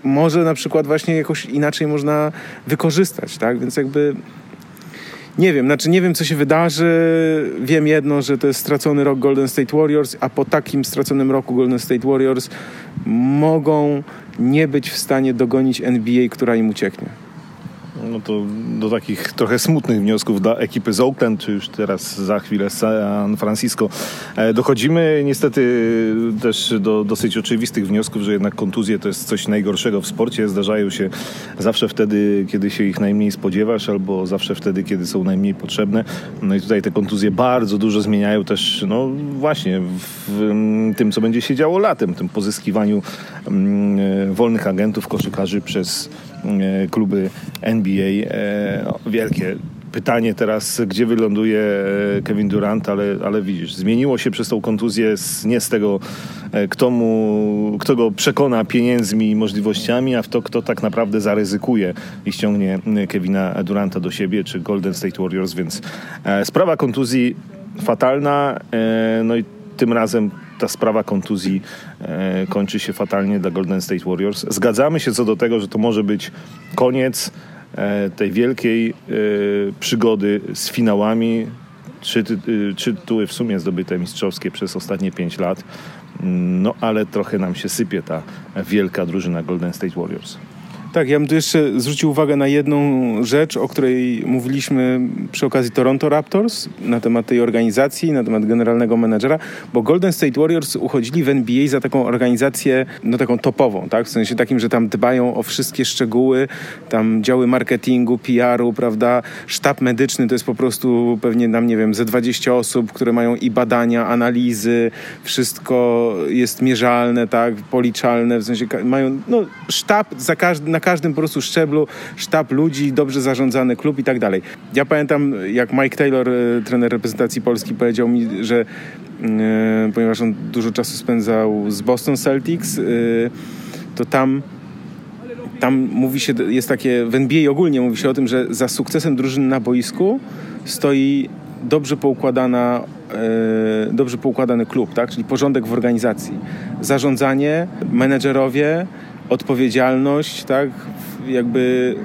może na przykład właśnie jakoś inaczej można wykorzystać, tak? Więc jakby nie wiem, znaczy nie wiem, co się wydarzy. Wiem jedno, że to jest stracony rok Golden State Warriors, a po takim straconym roku Golden State Warriors mogą nie być w stanie dogonić NBA, która im ucieknie no to do takich trochę smutnych wniosków dla ekipy z Oakland, czy już teraz za chwilę San Francisco e, dochodzimy. Niestety też do dosyć oczywistych wniosków, że jednak kontuzje to jest coś najgorszego w sporcie. Zdarzają się zawsze wtedy, kiedy się ich najmniej spodziewasz, albo zawsze wtedy, kiedy są najmniej potrzebne. No i tutaj te kontuzje bardzo dużo zmieniają też, no właśnie, w tym, co będzie się działo latem, tym pozyskiwaniu e, wolnych agentów, koszykarzy przez kluby NBA. E, wielkie pytanie teraz, gdzie wyląduje e, Kevin Durant, ale, ale widzisz, zmieniło się przez tą kontuzję z, nie z tego, kto, mu, kto go przekona pieniędzmi i możliwościami, a w to, kto tak naprawdę zaryzykuje i ściągnie Kevina Duranta do siebie, czy Golden State Warriors, więc sprawa kontuzji fatalna, no i tym razem ta sprawa kontuzji e, kończy się fatalnie dla Golden State Warriors. Zgadzamy się co do tego, że to może być koniec e, tej wielkiej e, przygody z finałami. Trzy, ty, trzy tytuły w sumie zdobyte mistrzowskie przez ostatnie pięć lat. No ale trochę nam się sypie ta wielka drużyna Golden State Warriors. Tak, ja bym tu jeszcze zwrócił uwagę na jedną rzecz, o której mówiliśmy przy okazji Toronto Raptors, na temat tej organizacji, na temat generalnego menedżera, bo Golden State Warriors uchodzili w NBA za taką organizację, no taką topową, tak? W sensie takim, że tam dbają o wszystkie szczegóły, tam działy marketingu, PR-u, prawda? Sztab medyczny to jest po prostu pewnie nam, nie wiem, ze 20 osób, które mają i badania, analizy, wszystko jest mierzalne, tak? Policzalne, w sensie mają, no, sztab za każdy, na każdym po prostu szczeblu sztab ludzi, dobrze zarządzany klub i tak dalej. Ja pamiętam, jak Mike Taylor, e, trener reprezentacji Polski, powiedział mi, że e, ponieważ on dużo czasu spędzał z Boston Celtics, e, to tam tam mówi się, jest takie, w NBA ogólnie mówi się o tym, że za sukcesem drużyny na boisku stoi dobrze poukładana, dobrze poukładany klub, tak? czyli porządek w organizacji. Zarządzanie, menedżerowie, odpowiedzialność, tak? Jakby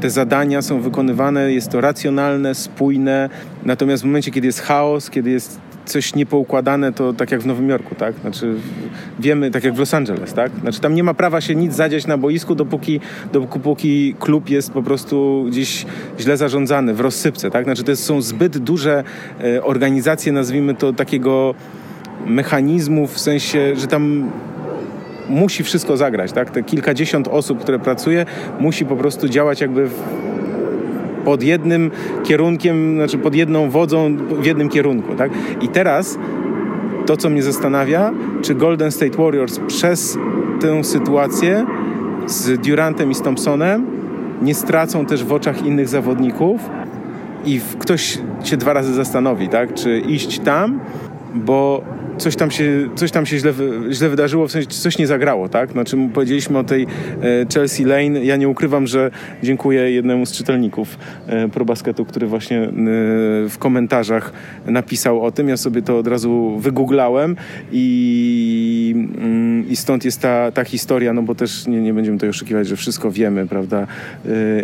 te zadania są wykonywane, jest to racjonalne, spójne. Natomiast w momencie, kiedy jest chaos, kiedy jest coś niepoukładane, to tak jak w Nowym Jorku, tak? Znaczy wiemy, tak jak w Los Angeles, tak? Znaczy tam nie ma prawa się nic zadziać na boisku, dopóki, dopóki klub jest po prostu gdzieś źle zarządzany, w rozsypce, tak? Znaczy to są zbyt duże e, organizacje, nazwijmy to takiego mechanizmu, w sensie, że tam musi wszystko zagrać, tak? Te kilkadziesiąt osób, które pracuje, musi po prostu działać jakby w, pod jednym kierunkiem, znaczy pod jedną wodzą w jednym kierunku, tak? I teraz to, co mnie zastanawia, czy Golden State Warriors przez tę sytuację z Durantem i z Thompsonem nie stracą też w oczach innych zawodników i ktoś się dwa razy zastanowi, tak? Czy iść tam, bo coś tam się, coś tam się źle, źle wydarzyło, w sensie coś nie zagrało, tak? Znaczy powiedzieliśmy o tej e, Chelsea Lane. Ja nie ukrywam, że dziękuję jednemu z czytelników e, ProBasketu, który właśnie e, w komentarzach napisał o tym. Ja sobie to od razu wygooglałem i, mm, i stąd jest ta, ta historia, no bo też nie, nie będziemy tutaj oszukiwać, że wszystko wiemy, prawda?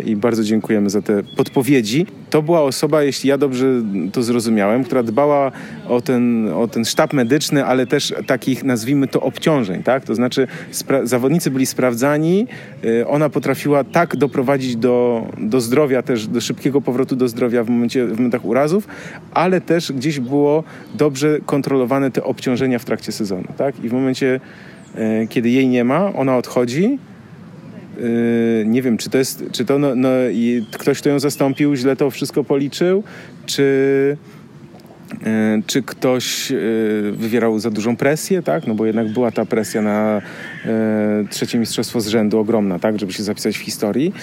I bardzo dziękujemy za te podpowiedzi. To była osoba, jeśli ja dobrze to zrozumiałem, która dbała o ten, o ten sztab medyczny, ale też takich, nazwijmy to, obciążeń, tak? To znaczy zawodnicy byli sprawdzani, y, ona potrafiła tak doprowadzić do, do zdrowia też, do szybkiego powrotu do zdrowia w, momencie, w momentach urazów, ale też gdzieś było dobrze kontrolowane te obciążenia w trakcie sezonu, tak? I w momencie, y, kiedy jej nie ma, ona odchodzi, y, nie wiem, czy to jest, czy to no, no, ktoś, kto ją zastąpił, źle to wszystko policzył, czy czy ktoś e, wywierał za dużą presję, tak? No bo jednak była ta presja na e, trzecie mistrzostwo z rzędu ogromna, tak? Żeby się zapisać w historii.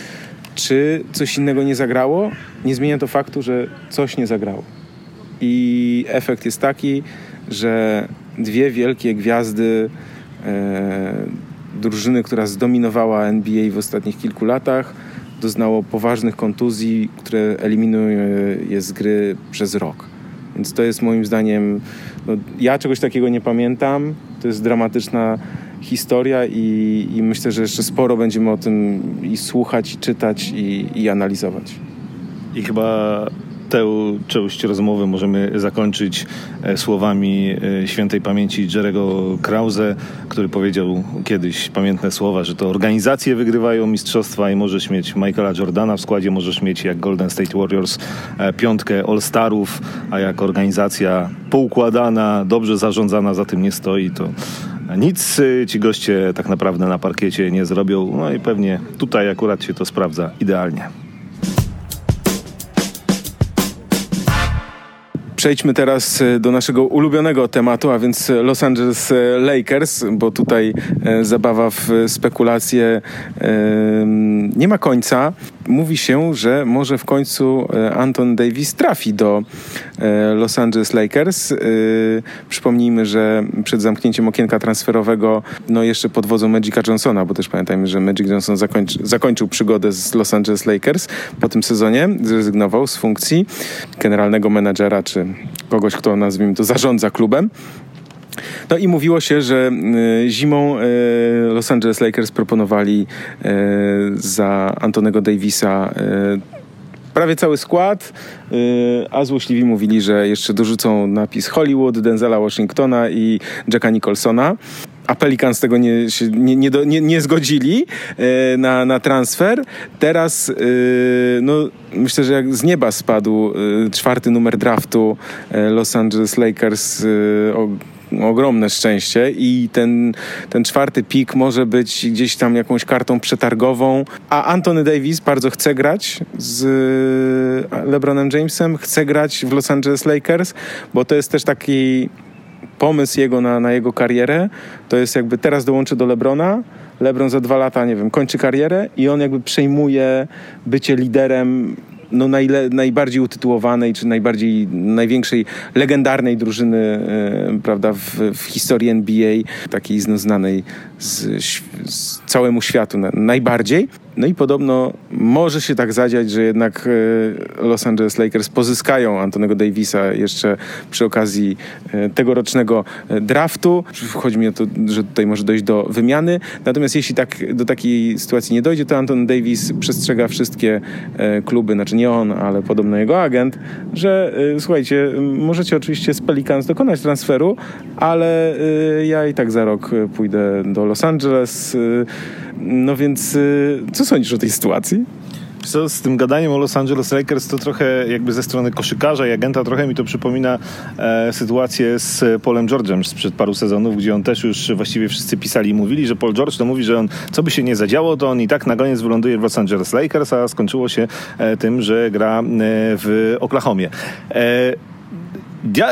Czy coś innego nie zagrało? Nie zmienia to faktu, że coś nie zagrało. I efekt jest taki, że dwie wielkie gwiazdy drużyny, która zdominowała NBA w ostatnich kilku latach, doznało poważnych kontuzji, które eliminują je z gry przez rok. Więc to jest moim zdaniem, no, ja czegoś takiego nie pamiętam. To jest dramatyczna historia i, i myślę, że jeszcze sporo będziemy o tym i słuchać, i czytać, i, i analizować. I chyba tę część rozmowy możemy zakończyć e, słowami e, świętej pamięci Jerego Krause, który powiedział kiedyś pamiętne słowa, że to organizacje wygrywają mistrzostwa i możesz mieć Michaela Jordana w składzie, możesz mieć jak Golden State Warriors e, piątkę All-Starów, a jak organizacja poukładana, dobrze zarządzana za tym nie stoi, to nic ci goście tak naprawdę na parkiecie nie zrobią. No i pewnie tutaj akurat się to sprawdza idealnie. Przejdźmy teraz e, do naszego ulubionego tematu, a więc Los Angeles e, Lakers, bo tutaj e, zabawa w spekulacje nie ma końca. Mówi się, że może w końcu Anton Davis trafi do Los Angeles Lakers. Przypomnijmy, że przed zamknięciem okienka transferowego, no jeszcze pod wodzą Magica Johnsona, bo też pamiętajmy, że Magic Johnson zakończy, zakończył przygodę z Los Angeles Lakers po tym sezonie, zrezygnował z funkcji generalnego menadżera czy kogoś, kto nazwijmy to zarządza klubem. No i mówiło się, że y, zimą y, Los Angeles Lakers proponowali y, za Antonego Davisa prawie cały skład, a złośliwi mówili, że jeszcze dorzucą napis Hollywood, Denzela Washingtona i Jacka Nicholsona a Pelicans tego nie, się, nie, nie, nie, nie zgodzili na, na transfer. Teraz no, myślę, że jak z nieba spadł czwarty numer draftu Los Angeles Lakers o, ogromne szczęście i ten, ten czwarty pik może być gdzieś tam jakąś kartą przetargową, a Anthony Davis bardzo chce grać z LeBronem Jamesem, chce grać w Los Angeles Lakers, bo to jest też taki pomysł jego na, na jego karierę. To jest jakby teraz dołączy do Lebrona, Lebron za dwa lata, nie wiem, kończy karierę i on jakby przejmuje bycie liderem no najle, najbardziej utytułowanej, czy najbardziej, największej, legendarnej drużyny, e, prawda, w, w, historii NBA, takiej znanej z, z całemu światu na, najbardziej. No i podobno może się tak zadziać, że jednak e, Los Angeles Lakers pozyskają Antonego Davisa jeszcze przy okazji e, tegorocznego e, draftu. Chodzi mi o to, że tutaj może dojść do wymiany. Natomiast jeśli tak, do takiej sytuacji nie dojdzie, to Anton Davis przestrzega wszystkie kluby, znaczy nie on, ale podobno jego agent, że słuchajcie, możecie oczywiście z Pelicans dokonać transferu, ale ja i tak za rok pójdę do Los Angeles. No więc co sądzisz o tej sytuacji? Co, z tym gadaniem o Los Angeles Lakers to trochę jakby ze strony koszykarza i agenta trochę mi to przypomina e, sytuację z Paulem George'em sprzed paru sezonów, gdzie on też już właściwie wszyscy pisali i mówili, że Paul George to mówi, że on co by się nie zadziało, to on i tak na koniec wyląduje w Los Angeles Lakers, a skończyło się e, tym, że gra e, w Oklahomie. E, ja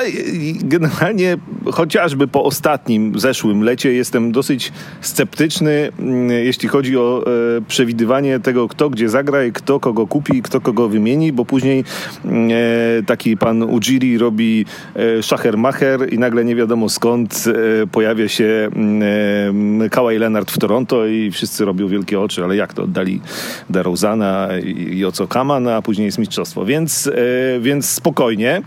generalnie chociażby po ostatnim, zeszłym lecie jestem dosyć sceptyczny, mm, jeśli chodzi o e, przewidywanie tego, kto gdzie zagra i kto kogo kupi, kto kogo wymieni, bo później mm, e, taki pan Ujiri robi e, szachermacher i nagle nie wiadomo skąd pojawia się mm, Kawhi Leonard w Toronto i wszyscy robią wielkie oczy, ale jak to oddali DeRozana i o co Kaman, a później jest mistrzostwo. Więc, więc spokojnie.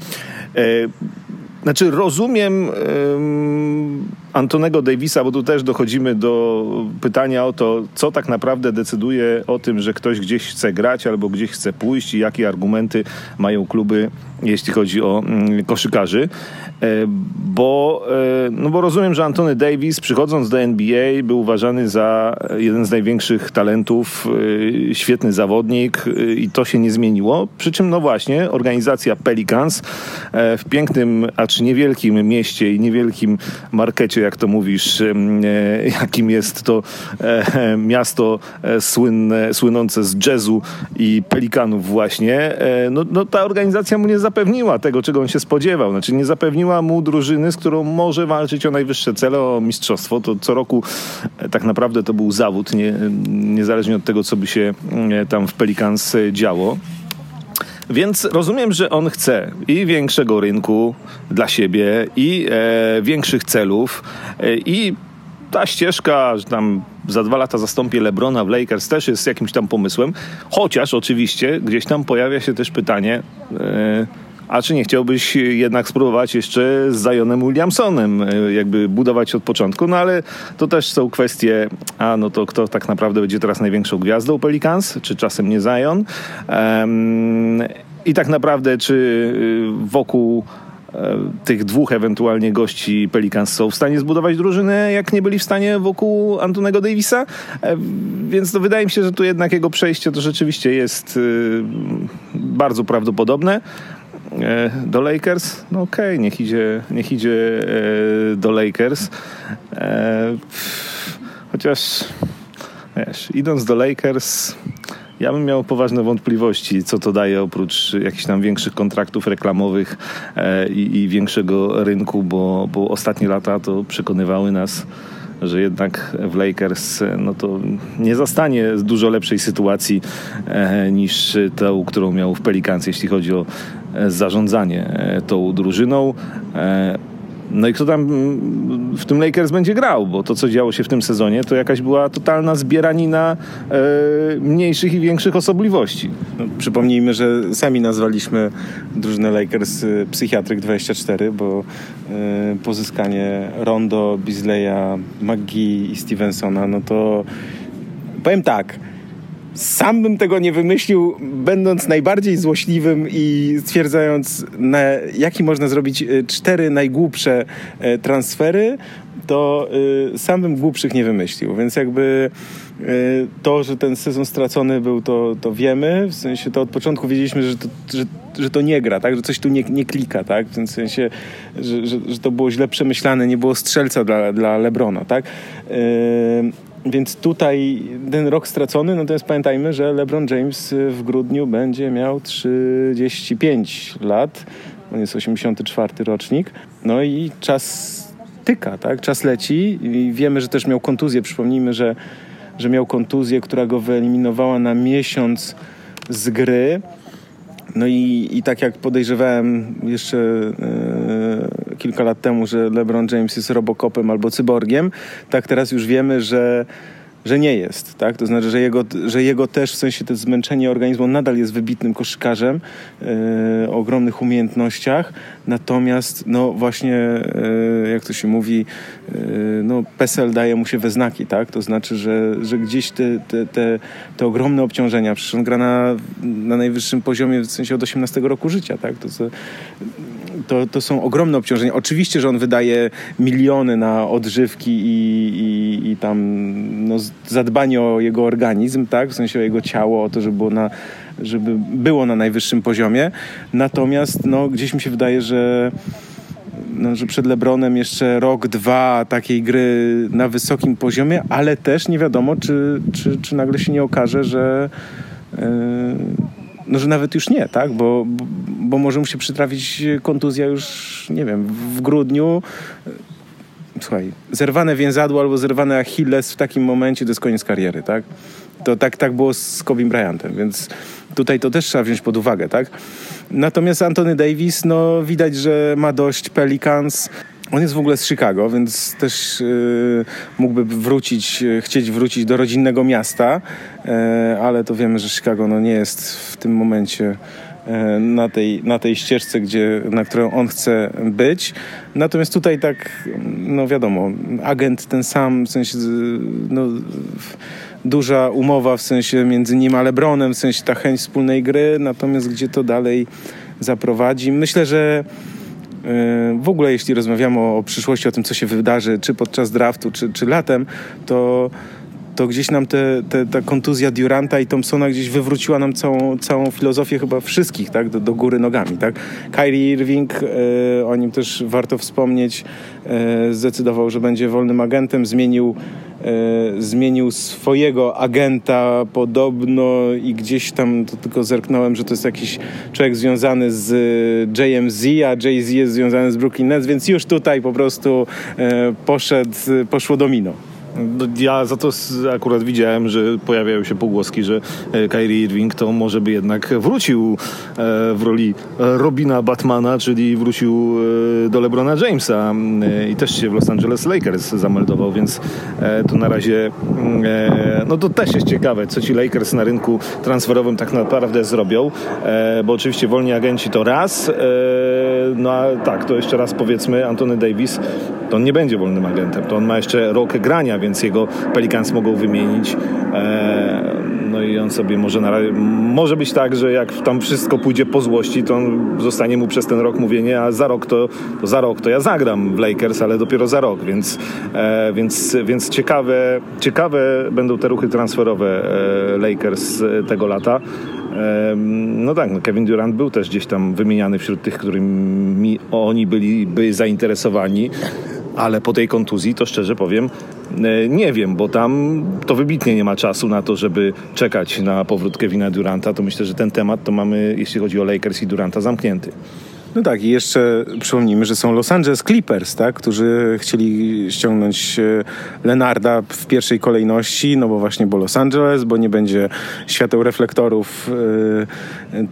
Znaczy, rozumiem um, Antonego Davisa, bo tu też dochodzimy do pytania o to, co tak naprawdę decyduje o tym, że ktoś gdzieś chce grać albo gdzieś chce pójść i jakie argumenty mają kluby, jeśli chodzi o mm, koszykarzy. E, bo, e, no bo rozumiem, że Antony Davis przychodząc do NBA był uważany za jeden z największych talentów, e, świetny zawodnik i to się nie zmieniło. Przy czym no właśnie organizacja Pelicans w pięknym, acz niewielkim mieście i niewielkim markecie, jak to mówisz, jakim jest to miasto słynne, słynące z jazzu i pelikanów właśnie, no, no ta organizacja mu nie zapewniła tego, czego on się spodziewał. Znaczy nie zapewniła mu drużyny, z którą może walczyć o najwyższe cele, o mistrzostwo. To co roku e, tak naprawdę to był zawód, nie, niezależnie od tego, co by się e, tam w Pelicans e, działo. Więc rozumiem, że on chce i większego rynku dla siebie, i e, większych celów, e, i ta ścieżka, że tam za dwa lata zastąpię Lebrona w Lakers też jest jakimś tam pomysłem. Chociaż oczywiście gdzieś tam pojawia się też pytanie. E, a czy nie chciałbyś jednak spróbować jeszcze z Zionem Williamsonem, e, jakby budować od początku? No ale to też są kwestie, a no to kto tak naprawdę będzie teraz największą gwiazdą Pelicans, czy czasem nie Zion? Um, I tak naprawdę, czy y, wokół e, tych dwóch ewentualnie gości Pelicans są w stanie zbudować drużynę, jak nie byli w stanie wokół Antonego Davisa. E, więc to wydaje mi się, że tu jednak jego przejście to rzeczywiście jest bardzo prawdopodobne. E, do Lakers, no okej, okay, niech idzie, niech idzie e, do Lakers. E, chociaż wiesz, idąc do Lakers, ja bym miał poważne wątpliwości, co to daje oprócz jakichś tam większych kontraktów reklamowych i, i większego rynku, bo, bo ostatnie lata to przekonywały nas że jednak w Lakers no to nie zastanie dużo lepszej sytuacji e, niż tą, którą miał w Pelicans, jeśli chodzi o zarządzanie e, tą drużyną. No i kto tam w tym Lakers będzie grał, bo to, co działo się w tym sezonie, to jakaś była totalna zbieranina e, mniejszych i większych osobliwości. No, przypomnijmy, że sami nazwaliśmy drużynę Lakers Psychiatryk 24, bo e, pozyskanie Rondo, Bisleya, McGee i Stevensona, no to powiem tak, sam bym tego nie wymyślił, będąc najbardziej złośliwym i stwierdzając, na jaki można zrobić e, cztery najgłupsze e, transfery, to y, sam bym głupszych nie wymyślił. Więc jakby y, to, że ten sezon stracony był, to, to wiemy. W sensie to od początku wiedzieliśmy, że to, że, że to nie gra, tak? że coś tu nie, nie klika. Tak? W sensie, że, że, że to było źle przemyślane, nie było strzelca dla, dla Lebrona. Tak? Więc tutaj ten rok stracony, natomiast pamiętajmy, że LeBron James w grudniu będzie miał 35 lat. On jest 84 rocznik. No i czas tyka, tak? Czas leci i wiemy, że też miał kontuzję. Przypomnijmy, że, że miał kontuzję, która go wyeliminowała na miesiąc z gry. No i, i tak jak podejrzewałem jeszcze e, kilka lat temu, że LeBron James jest robokopem albo cyborgiem, tak teraz już wiemy, że że nie jest, tak? To znaczy, że jego, że jego też w sensie to zmęczenie organizmu nadal jest wybitnym koszykarzem e, o ogromnych umiejętnościach, natomiast no właśnie, e, jak to się mówi, e, no PESEL daje mu się we znaki, tak? To znaczy, że, że gdzieś te, te, te, te ogromne obciążenia, przecież on gra na, na najwyższym poziomie w sensie od 18 roku życia, tak? To, to, to są ogromne obciążenia. Oczywiście, że on wydaje miliony na odżywki i, i, i tam no, zadbanie o jego organizm, tak? w sensie o jego ciało, o to, żeby było na, żeby było na najwyższym poziomie. Natomiast no, gdzieś mi się wydaje, że no, że przed Lebronem jeszcze rok, dwa takiej gry na wysokim poziomie, ale też nie wiadomo, czy, czy, czy nagle się nie okaże, że yy, no, że nawet już nie, tak? Bo, bo, może mu się przytrafić kontuzja już, nie wiem, w grudniu. Słuchaj, zerwane więzadło albo zerwane Achilles w takim momencie to jest koniec kariery, tak? To tak, tak było z Kobe Bryantem, więc tutaj to też trzeba wziąć pod uwagę, tak? Natomiast Antony Davis, no widać, że ma dość Pelicans. On jest w ogóle z Chicago, więc też yy, mógłby wrócić, yy, chcieć wrócić do rodzinnego miasta, yy, ale to wiemy, że Chicago no, nie jest w tym momencie na tej, na tej ścieżce, gdzie, na którą on chce być. Natomiast tutaj tak, no wiadomo, agent ten sam, w sensie no, duża umowa w sensie między nim a Lebronem, w sensie ta chęć wspólnej gry, natomiast gdzie to dalej zaprowadzi. Myślę, że w ogóle jeśli rozmawiamy o, o przyszłości, o tym, co się wydarzy, czy podczas draftu, czy, czy latem, to to gdzieś nam te, te, ta kontuzja Duranta i Thompsona gdzieś wywróciła nam całą, całą filozofię chyba wszystkich, tak, do, do góry nogami, tak. Kyrie Irving, e, o nim też warto wspomnieć, e, zdecydował, że będzie wolnym agentem, zmienił e, zmienił swojego agenta podobno i gdzieś tam to tylko zerknąłem, że to jest jakiś człowiek związany z JMZ, a Jay-Z jest związany z Brooklyn Nets, więc już tutaj po prostu e, poszedł, poszło domino. Ja za to akurat widziałem, że pojawiają się pogłoski, że e, Kyrie Irving to może by jednak wrócił e, w roli Robina Batmana, czyli wrócił e, do LeBrona Jamesa. I też się w Los Angeles Lakers zameldował, więc to na razie no to też jest ciekawe, co ci Lakers na rynku transferowym tak naprawdę zrobią, bo oczywiście wolni agenci to raz, no a tak, to jeszcze raz powiedzmy, Antony Davis to on nie będzie wolnym agentem, to on ma jeszcze rok grania, więc jego Pelicans mogą wymienić. E, no i on sobie może na razie, może być tak, że jak tam wszystko pójdzie po złości, to zostanie mu przez ten rok mówienie, a za rok to, to za rok to ja zagram w Lakers, ale dopiero za rok, więc, e, więc, więc ciekawe, ciekawe będą te ruchy transferowe e, Lakers tego lata. No tak, no Kevin Durant był też gdzieś tam wymieniany wśród tych, którymi oni byli zainteresowani ale po tej kontuzji to szczerze powiem, e, nie wiem, bo tam to wybitnie nie ma czasu na to, żeby czekać na powrót Kevina Duranta. To myślę, że ten temat to mamy, jeśli chodzi o Lakers i Duranta, zamknięty. No tak, i jeszcze przypomnijmy, że są Los Angeles Clippers, tak, którzy chcieli ściągnąć e, Lenarda w pierwszej kolejności, no bo właśnie bo Los Angeles, bo nie będzie świateł reflektorów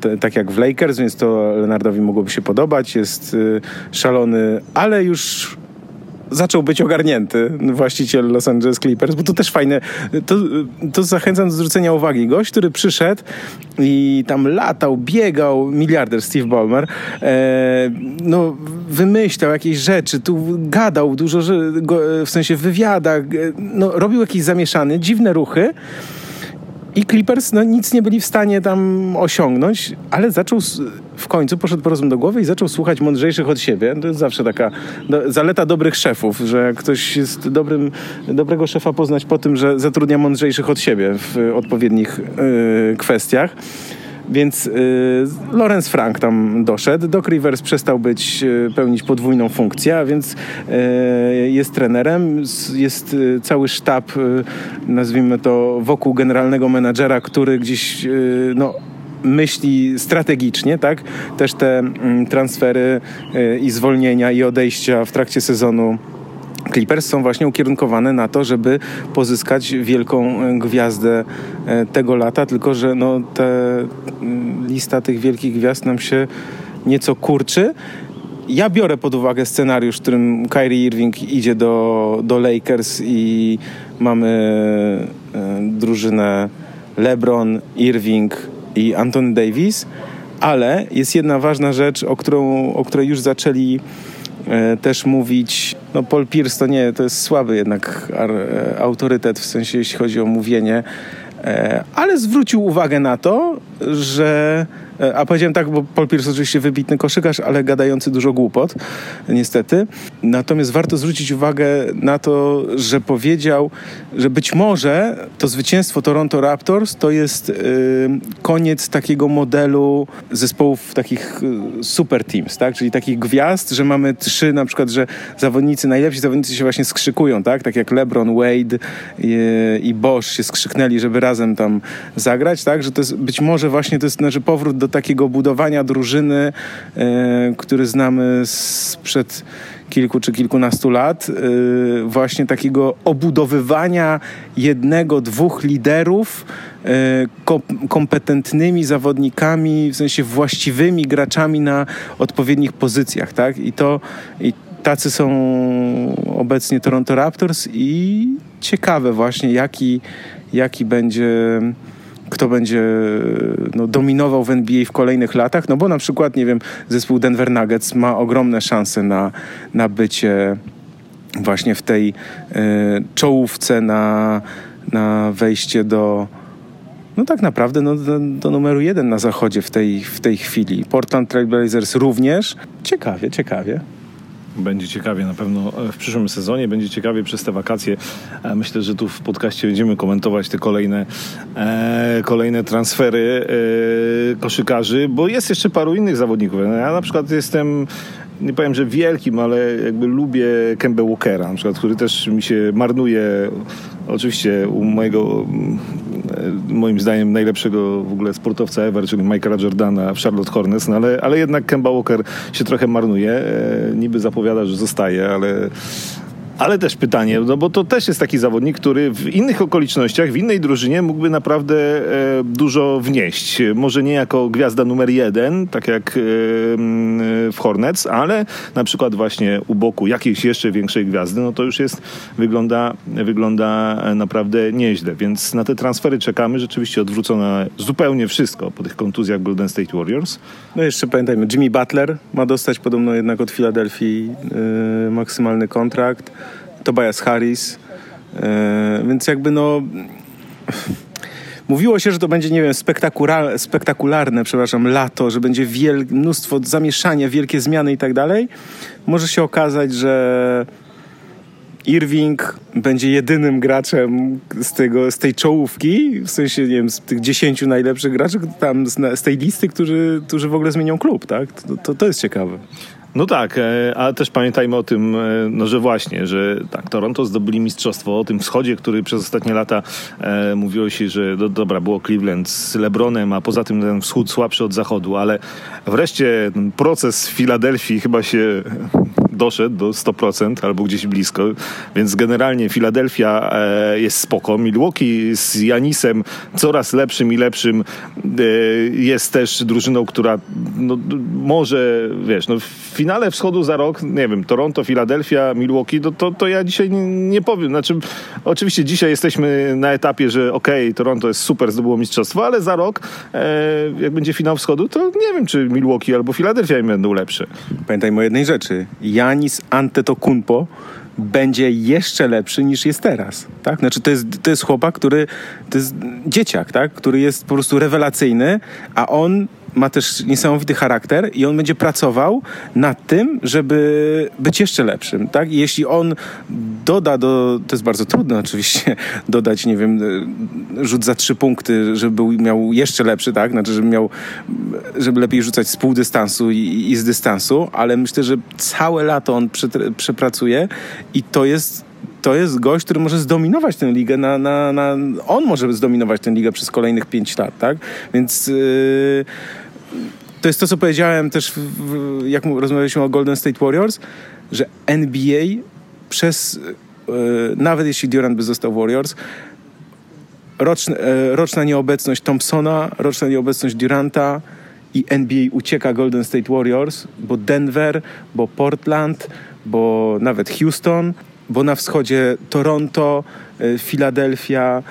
te, tak jak w Lakers, więc to Lenardowi mogłoby się podobać. Jest szalony, ale już zaczął być ogarnięty właściciel Los Angeles Clippers, bo to też fajne. To, to zachęcam do zwrócenia uwagi. Gość, który przyszedł i tam latał, biegał, miliarder Steve Ballmer, e, no wymyślał jakieś rzeczy, tu gadał dużo, w sensie w e, no robił jakieś zamieszany, dziwne ruchy, i Clippers no, nic nie byli w stanie tam osiągnąć, ale zaczął w końcu, poszedł po rozum do głowy i zaczął słuchać mądrzejszych od siebie. To jest zawsze taka do, zaleta dobrych szefów, że ktoś jest dobrym, dobrego szefa poznać po tym, że zatrudnia mądrzejszych od siebie w odpowiednich yy, kwestiach. Więc y, Lorenz Frank tam doszedł. Doc Rivers przestał być, y, pełnić podwójną funkcję, a więc y, jest trenerem. Jest y, cały sztab, y, nazwijmy to, wokół generalnego menadżera, który gdzieś no, myśli strategicznie, tak? Też te mm, transfery i zwolnienia i odejścia w trakcie sezonu Clippers są właśnie ukierunkowane na to, żeby pozyskać wielką e, gwiazdę e, tego lata, tylko że no, te, mm, lista tych wielkich gwiazd nam się nieco kurczy. Ja biorę pod uwagę scenariusz, w którym Kyrie Irving idzie do, do Lakers i mamy e, drużynę LeBron, Irving i Anthony Davis, ale jest jedna ważna rzecz, o, którą, o której już zaczęli też mówić, no Paul Pierce to nie, to jest słaby jednak e, autorytet w sensie jeśli chodzi o mówienie, e, ale zwrócił uwagę na to, że E, a powiedziałem tak, bo Paul Pierce oczywiście wybitny koszykarz, ale gadający dużo głupot, niestety. Natomiast warto zwrócić uwagę na to, że powiedział, że być może to zwycięstwo Toronto Raptors to jest y, koniec takiego modelu zespołów takich y, super teams, tak? Czyli takich gwiazd, że mamy trzy na przykład, że zawodnicy, najlepsi zawodnicy się właśnie skrzykują, tak? Tak jak LeBron, Wade i, i Bosch się skrzyknęli, żeby razem tam zagrać, tak? Że to jest być może właśnie to jest znaczy powrót do do takiego budowania drużyny, e, który znamy sprzed kilku czy kilkunastu lat, e, właśnie takiego obudowywania jednego, dwóch liderów e, kompetentnymi zawodnikami, w sensie właściwymi graczami na odpowiednich pozycjach, tak? I to i tacy są obecnie Toronto Raptors i ciekawe właśnie, jaki, jaki będzie kto będzie no, dominował w NBA w kolejnych latach, no bo na przykład, nie wiem, zespół Denver Nuggets ma ogromne szanse na, na bycie właśnie w tej y, czołówce na, na wejście do no tak naprawdę no, do, do, numeru jeden na zachodzie w tej, w tej chwili. Portland Trail Blazers również. Ciekawie, ciekawie. Będzie ciekawie na pewno w przyszłym sezonie, będzie ciekawie przez te wakacje. E, myślę, że tu w podcaście będziemy komentować te kolejne, e, kolejne transfery e, koszykarzy, bo jest jeszcze paru innych zawodników. Ja na przykład jestem nie powiem, że wielkim, ale jakby lubię Kemba Walkera, na przykład, który też mi się marnuje oczywiście u mojego moim zdaniem najlepszego w ogóle sportowca ever, czyli Michaela Jordana w Charlotte Hornets, no ale, ale jednak Kemba Walker się trochę marnuje. E, niby zapowiada, że zostaje, ale ale też pytanie, no bo to też jest taki zawodnik, który w innych okolicznościach, w innej drużynie mógłby naprawdę e, dużo wnieść. Może nie jako gwiazda numer jeden, tak jak e, w Hornets, ale na przykład właśnie u boku jakiejś jeszcze większej gwiazdy, no to już jest, wygląda, wygląda naprawdę nieźle. Więc na te transfery czekamy. Rzeczywiście odwrócone zupełnie wszystko po tych kontuzjach Golden State Warriors. No jeszcze pamiętajmy, Jimmy Butler ma dostać podobno jednak od Filadelfii yy, maksymalny kontrakt. Tobias Harris. E, więc jakby no... Mówiło się, że to będzie, nie wiem, spektakularne, spektakularne przepraszam, lato, że będzie wiel, mnóstwo zamieszania, wielkie zmiany i tak dalej. Może się okazać, że Irving będzie jedynym graczem z, tego, z tej czołówki, w sensie, nie wiem, z tych dziesięciu najlepszych graczy tam z, z tej listy, którzy, którzy w ogóle zmienią klub, tak? To, to, to jest ciekawe. No tak, ale też pamiętajmy o tym, e, no, że właśnie, że tak, Toronto zdobyli mistrzostwo, o tym wschodzie, który przez ostatnie lata e, mówiło się, że no, dobra, było Cleveland z LeBronem, a poza tym ten wschód słabszy od zachodu, ale wreszcie proces w Filadelfii chyba się doszedł do 100% albo gdzieś blisko, więc generalnie Filadelfia e, jest spoko. Milwaukee z Janisem coraz lepszym i lepszym e, jest też drużyną, która no, może, wiesz, no, w finale wschodu za rok, nie wiem, Toronto, Filadelfia, Milwaukee, to, to, to ja dzisiaj nie, powiem. Znaczy, oczywiście dzisiaj jesteśmy na etapie, że okej, okay, Toronto jest super, zdobyło mistrzostwo, ale za rok, e, jak będzie finał wschodu, to nie wiem, czy Milwaukee albo Filadelfia będą lepsze. Pamiętajmy o jednej rzeczy. Ja Janis Antetokounmpo będzie jeszcze lepszy niż jest teraz, tak? Znaczy to jest, to jest chłopak, który, to jest dzieciak, tak? Który jest po prostu rewelacyjny, a on ma też niesamowity charakter i on będzie pracował nad tym, żeby być jeszcze lepszym, tak? I jeśli on doda do, to jest bardzo trudne oczywiście, dodać, nie wiem, rzut za trzy punkty, żeby był, miał jeszcze lepszy, tak? Znaczy, żeby miał, żeby lepiej rzucać z pół dystansu i, i z dystansu, ale myślę, że całe lato on przepracuje i to jest to jest gość, który może zdominować tę ligę na, na, na on może zdominować tę ligę przez kolejnych pięć lat, tak? Więc yy, to jest to, co powiedziałem też, w, jak rozmawialiśmy o Golden State Warriors, że NBA przez, yy, nawet jeśli Durant by został Warriors, roczne, yy, roczna nieobecność Thompsona, roczna nieobecność Duranta i NBA ucieka Golden State Warriors, bo Denver, bo Portland, bo nawet Houston, bo na wschodzie Toronto, Filadelfia,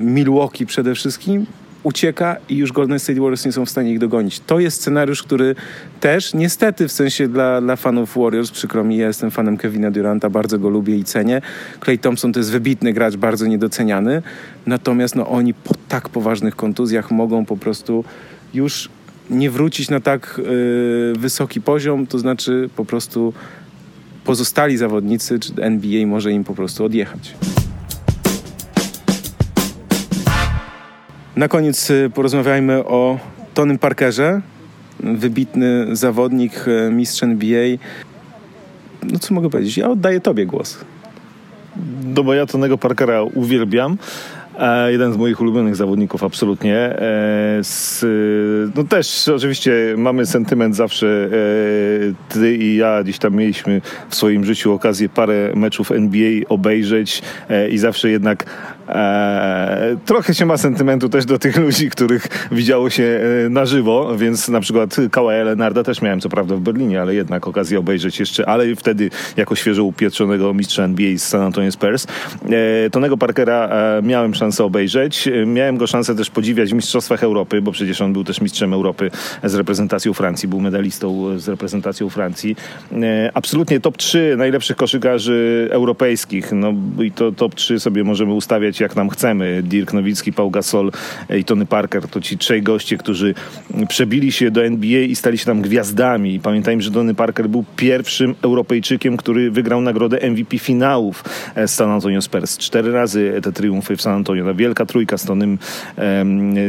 Milwaukee przede wszystkim ucieka i już Golden State Warriors nie są w stanie ich dogonić. To jest scenariusz, który też niestety w sensie dla, dla fanów Warriors, przykro mi, ja jestem fanem Kevina Duranta, bardzo go lubię i cenię. Clay Thompson to jest wybitny gracz, bardzo niedoceniany, natomiast no, oni po tak poważnych kontuzjach mogą po prostu już nie wrócić na tak yy, wysoki poziom, to znaczy po prostu pozostali zawodnicy, czy NBA może im po prostu odjechać. Na koniec y, porozmawiajmy o Tonym Parkerze, wybitny zawodnik, y, mistrz NBA. No co mogę powiedzieć? Ja oddaję tobie głos. No bo ja Tonego Parkera uwielbiam. E, jeden z moich ulubionych zawodników, absolutnie. E, z, no też oczywiście mamy sentyment zawsze. E, ty i ja gdzieś tam mieliśmy w swoim życiu okazję parę meczów NBA obejrzeć i zawsze jednak E, trochę się ma sentymentu też do tych ludzi, których widziało się e, na żywo, więc na przykład Kawaja Lenarda też miałem co prawda w Berlinie, ale jednak okazję obejrzeć jeszcze, ale wtedy jako świeżo upietrzonego mistrza NBA z San Antonio Spurs. E, Tonego Parkera miałem szansę obejrzeć. Miałem go szansę też podziwiać w Mistrzostwach Europy, bo przecież on był też mistrzem Europy z reprezentacją Francji, był medalistą z reprezentacją Francji. Absolutnie top 3 najlepszych koszykarzy europejskich. No i to top 3 sobie możemy ustawiać jak nam chcemy. Dirk Nowicki, Paul Gasol i Tony Parker to ci trzej goście, którzy przebili się do NBA i stali się tam gwiazdami. Pamiętajmy, że Tony Parker był pierwszym Europejczykiem, który wygrał nagrodę MVP finałów z San Antonio Spurs. Cztery razy te triumfy w San Antonio. Ta wielka trójka z, Tonym,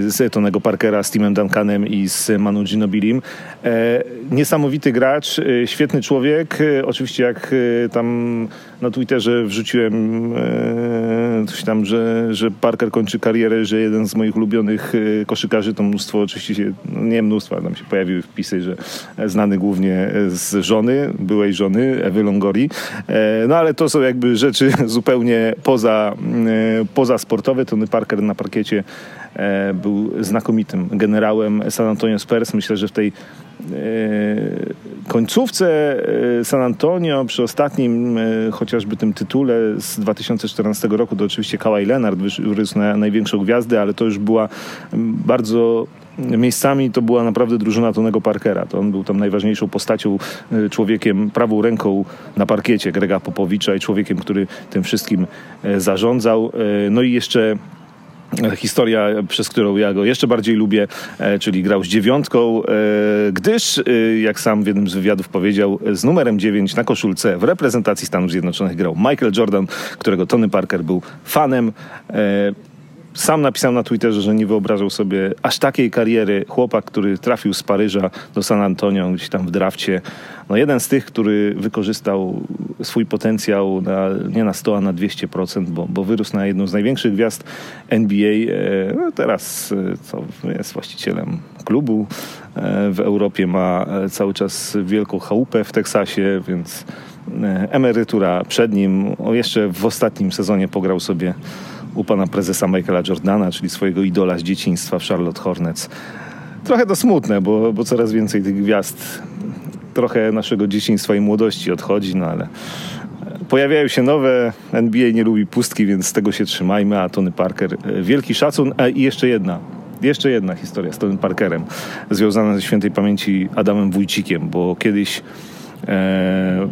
z Tonego Parkera, z Timem Duncanem i z Manu Ginobilim. E, niesamowity gracz, e, świetny człowiek. E, oczywiście jak tam na Twitterze wrzuciłem coś tam, że, że Parker kończy karierę, że jeden z moich ulubionych koszykarzy, to mnóstwo oczywiście się, no nie mnóstwo, tam się pojawiły wpisy, że znany głównie z żony, byłej żony Ewy Longori. No ale to są jakby rzeczy zupełnie poza, poza sportowe. Tony Parker na parkiecie był znakomitym generałem San Antonio Spurs. Myślę, że w tej końcówce San Antonio, przy ostatnim chociażby tym tytule z 2014 roku, to oczywiście Kawhi Leonard wyrósł na największą gwiazdę, ale to już była bardzo miejscami to była naprawdę drużyna Tonego Parkera. To on był tam najważniejszą postacią, człowiekiem, prawą ręką na parkiecie Grega Popowicza i człowiekiem, który tym wszystkim zarządzał. No i jeszcze historia, przez którą ja go jeszcze bardziej lubię, czyli grał z dziewiątką, gdyż, jak sam w jednym z wywiadów powiedział, z numerem 9 na koszulce w reprezentacji Stanów Zjednoczonych grał Michael Jordan, którego Tony Parker był fanem. Sam napisał na Twitterze, że nie wyobrażał sobie aż takiej kariery. Chłopak, który trafił z Paryża do San Antonio, gdzieś tam w drafcie. No jeden z tych, który wykorzystał swój potencjał na, nie na 100, a na 200%, bo, bo wyrósł na jedną z największych gwiazd NBA. No teraz co, jest właścicielem klubu w Europie, ma cały czas wielką chałupę w Teksasie, więc emerytura przed nim. O, jeszcze w ostatnim sezonie pograł sobie u pana prezesa Michaela Jordana, czyli swojego idola z dzieciństwa w Charlotte Hornets. Trochę to smutne, bo, bo coraz więcej tych gwiazd trochę naszego dzieciństwa i młodości odchodzi, no ale pojawiają się nowe. NBA nie lubi pustki, więc z tego się trzymajmy. A Tony Parker, wielki szacun. A i jeszcze jedna, jeszcze jedna historia z Tony Parkerem, związana ze świętej pamięci Adamem Wójcikiem, bo kiedyś e,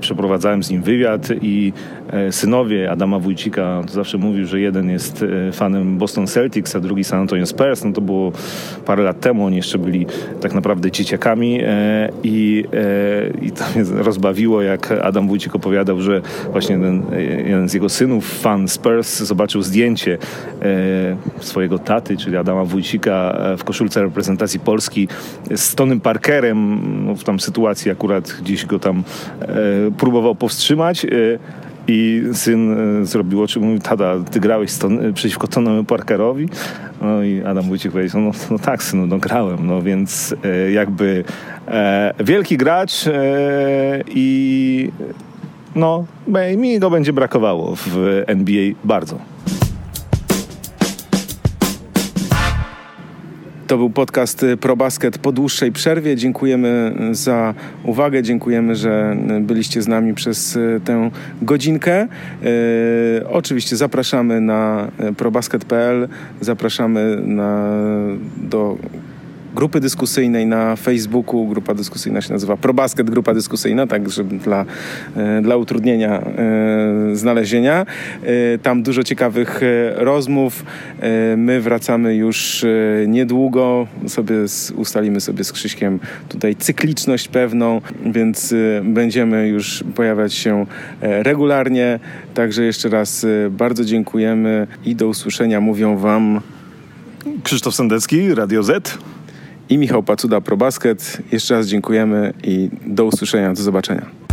przeprowadzałem z nim wywiad i synowie Adama Wójcika zawsze mówił, że jeden jest fanem Boston Celtics, a drugi San Antonio Spurs. No to było parę lat temu, oni jeszcze byli tak naprawdę dzieciakami i, i to mnie rozbawiło, jak Adam Wójcik opowiadał, że właśnie ten, jeden z jego synów, fan Spurs, zobaczył zdjęcie swojego taty, czyli Adama Wójcika w koszulce reprezentacji Polski z Tonym Parkerem, no, w tam sytuacji akurat gdzieś go tam próbował powstrzymać i syn zrobił oczy, mówił, tada, ty grałeś ton, przeciwko Tonemu Parkerowi? No i Adam Wójcik powiedział, no, no tak synu, no grałem, no więc e, jakby e, wielki gracz e, i no mi go będzie brakowało w NBA bardzo. To był podcast ProBasket po dłuższej przerwie. Dziękujemy za uwagę, dziękujemy, że byliście z nami przez tę godzinkę. Oczywiście zapraszamy na probasket.pl, zapraszamy na, do grupy dyskusyjnej na Facebooku. Grupa dyskusyjna się nazywa ProBasket Grupa Dyskusyjna, tak żeby dla, dla utrudnienia e, znalezienia. E, tam dużo ciekawych rozmów. E, my wracamy już niedługo. Sobie ustalimy sobie z Krzyśkiem tutaj cykliczność pewną, więc będziemy już pojawiać się regularnie. Także jeszcze raz bardzo dziękujemy i do usłyszenia mówią Wam Krzysztof Sendecki, Radio Z i Michał Pacuda, ProBasket. Jeszcze raz dziękujemy i do usłyszenia, do zobaczenia.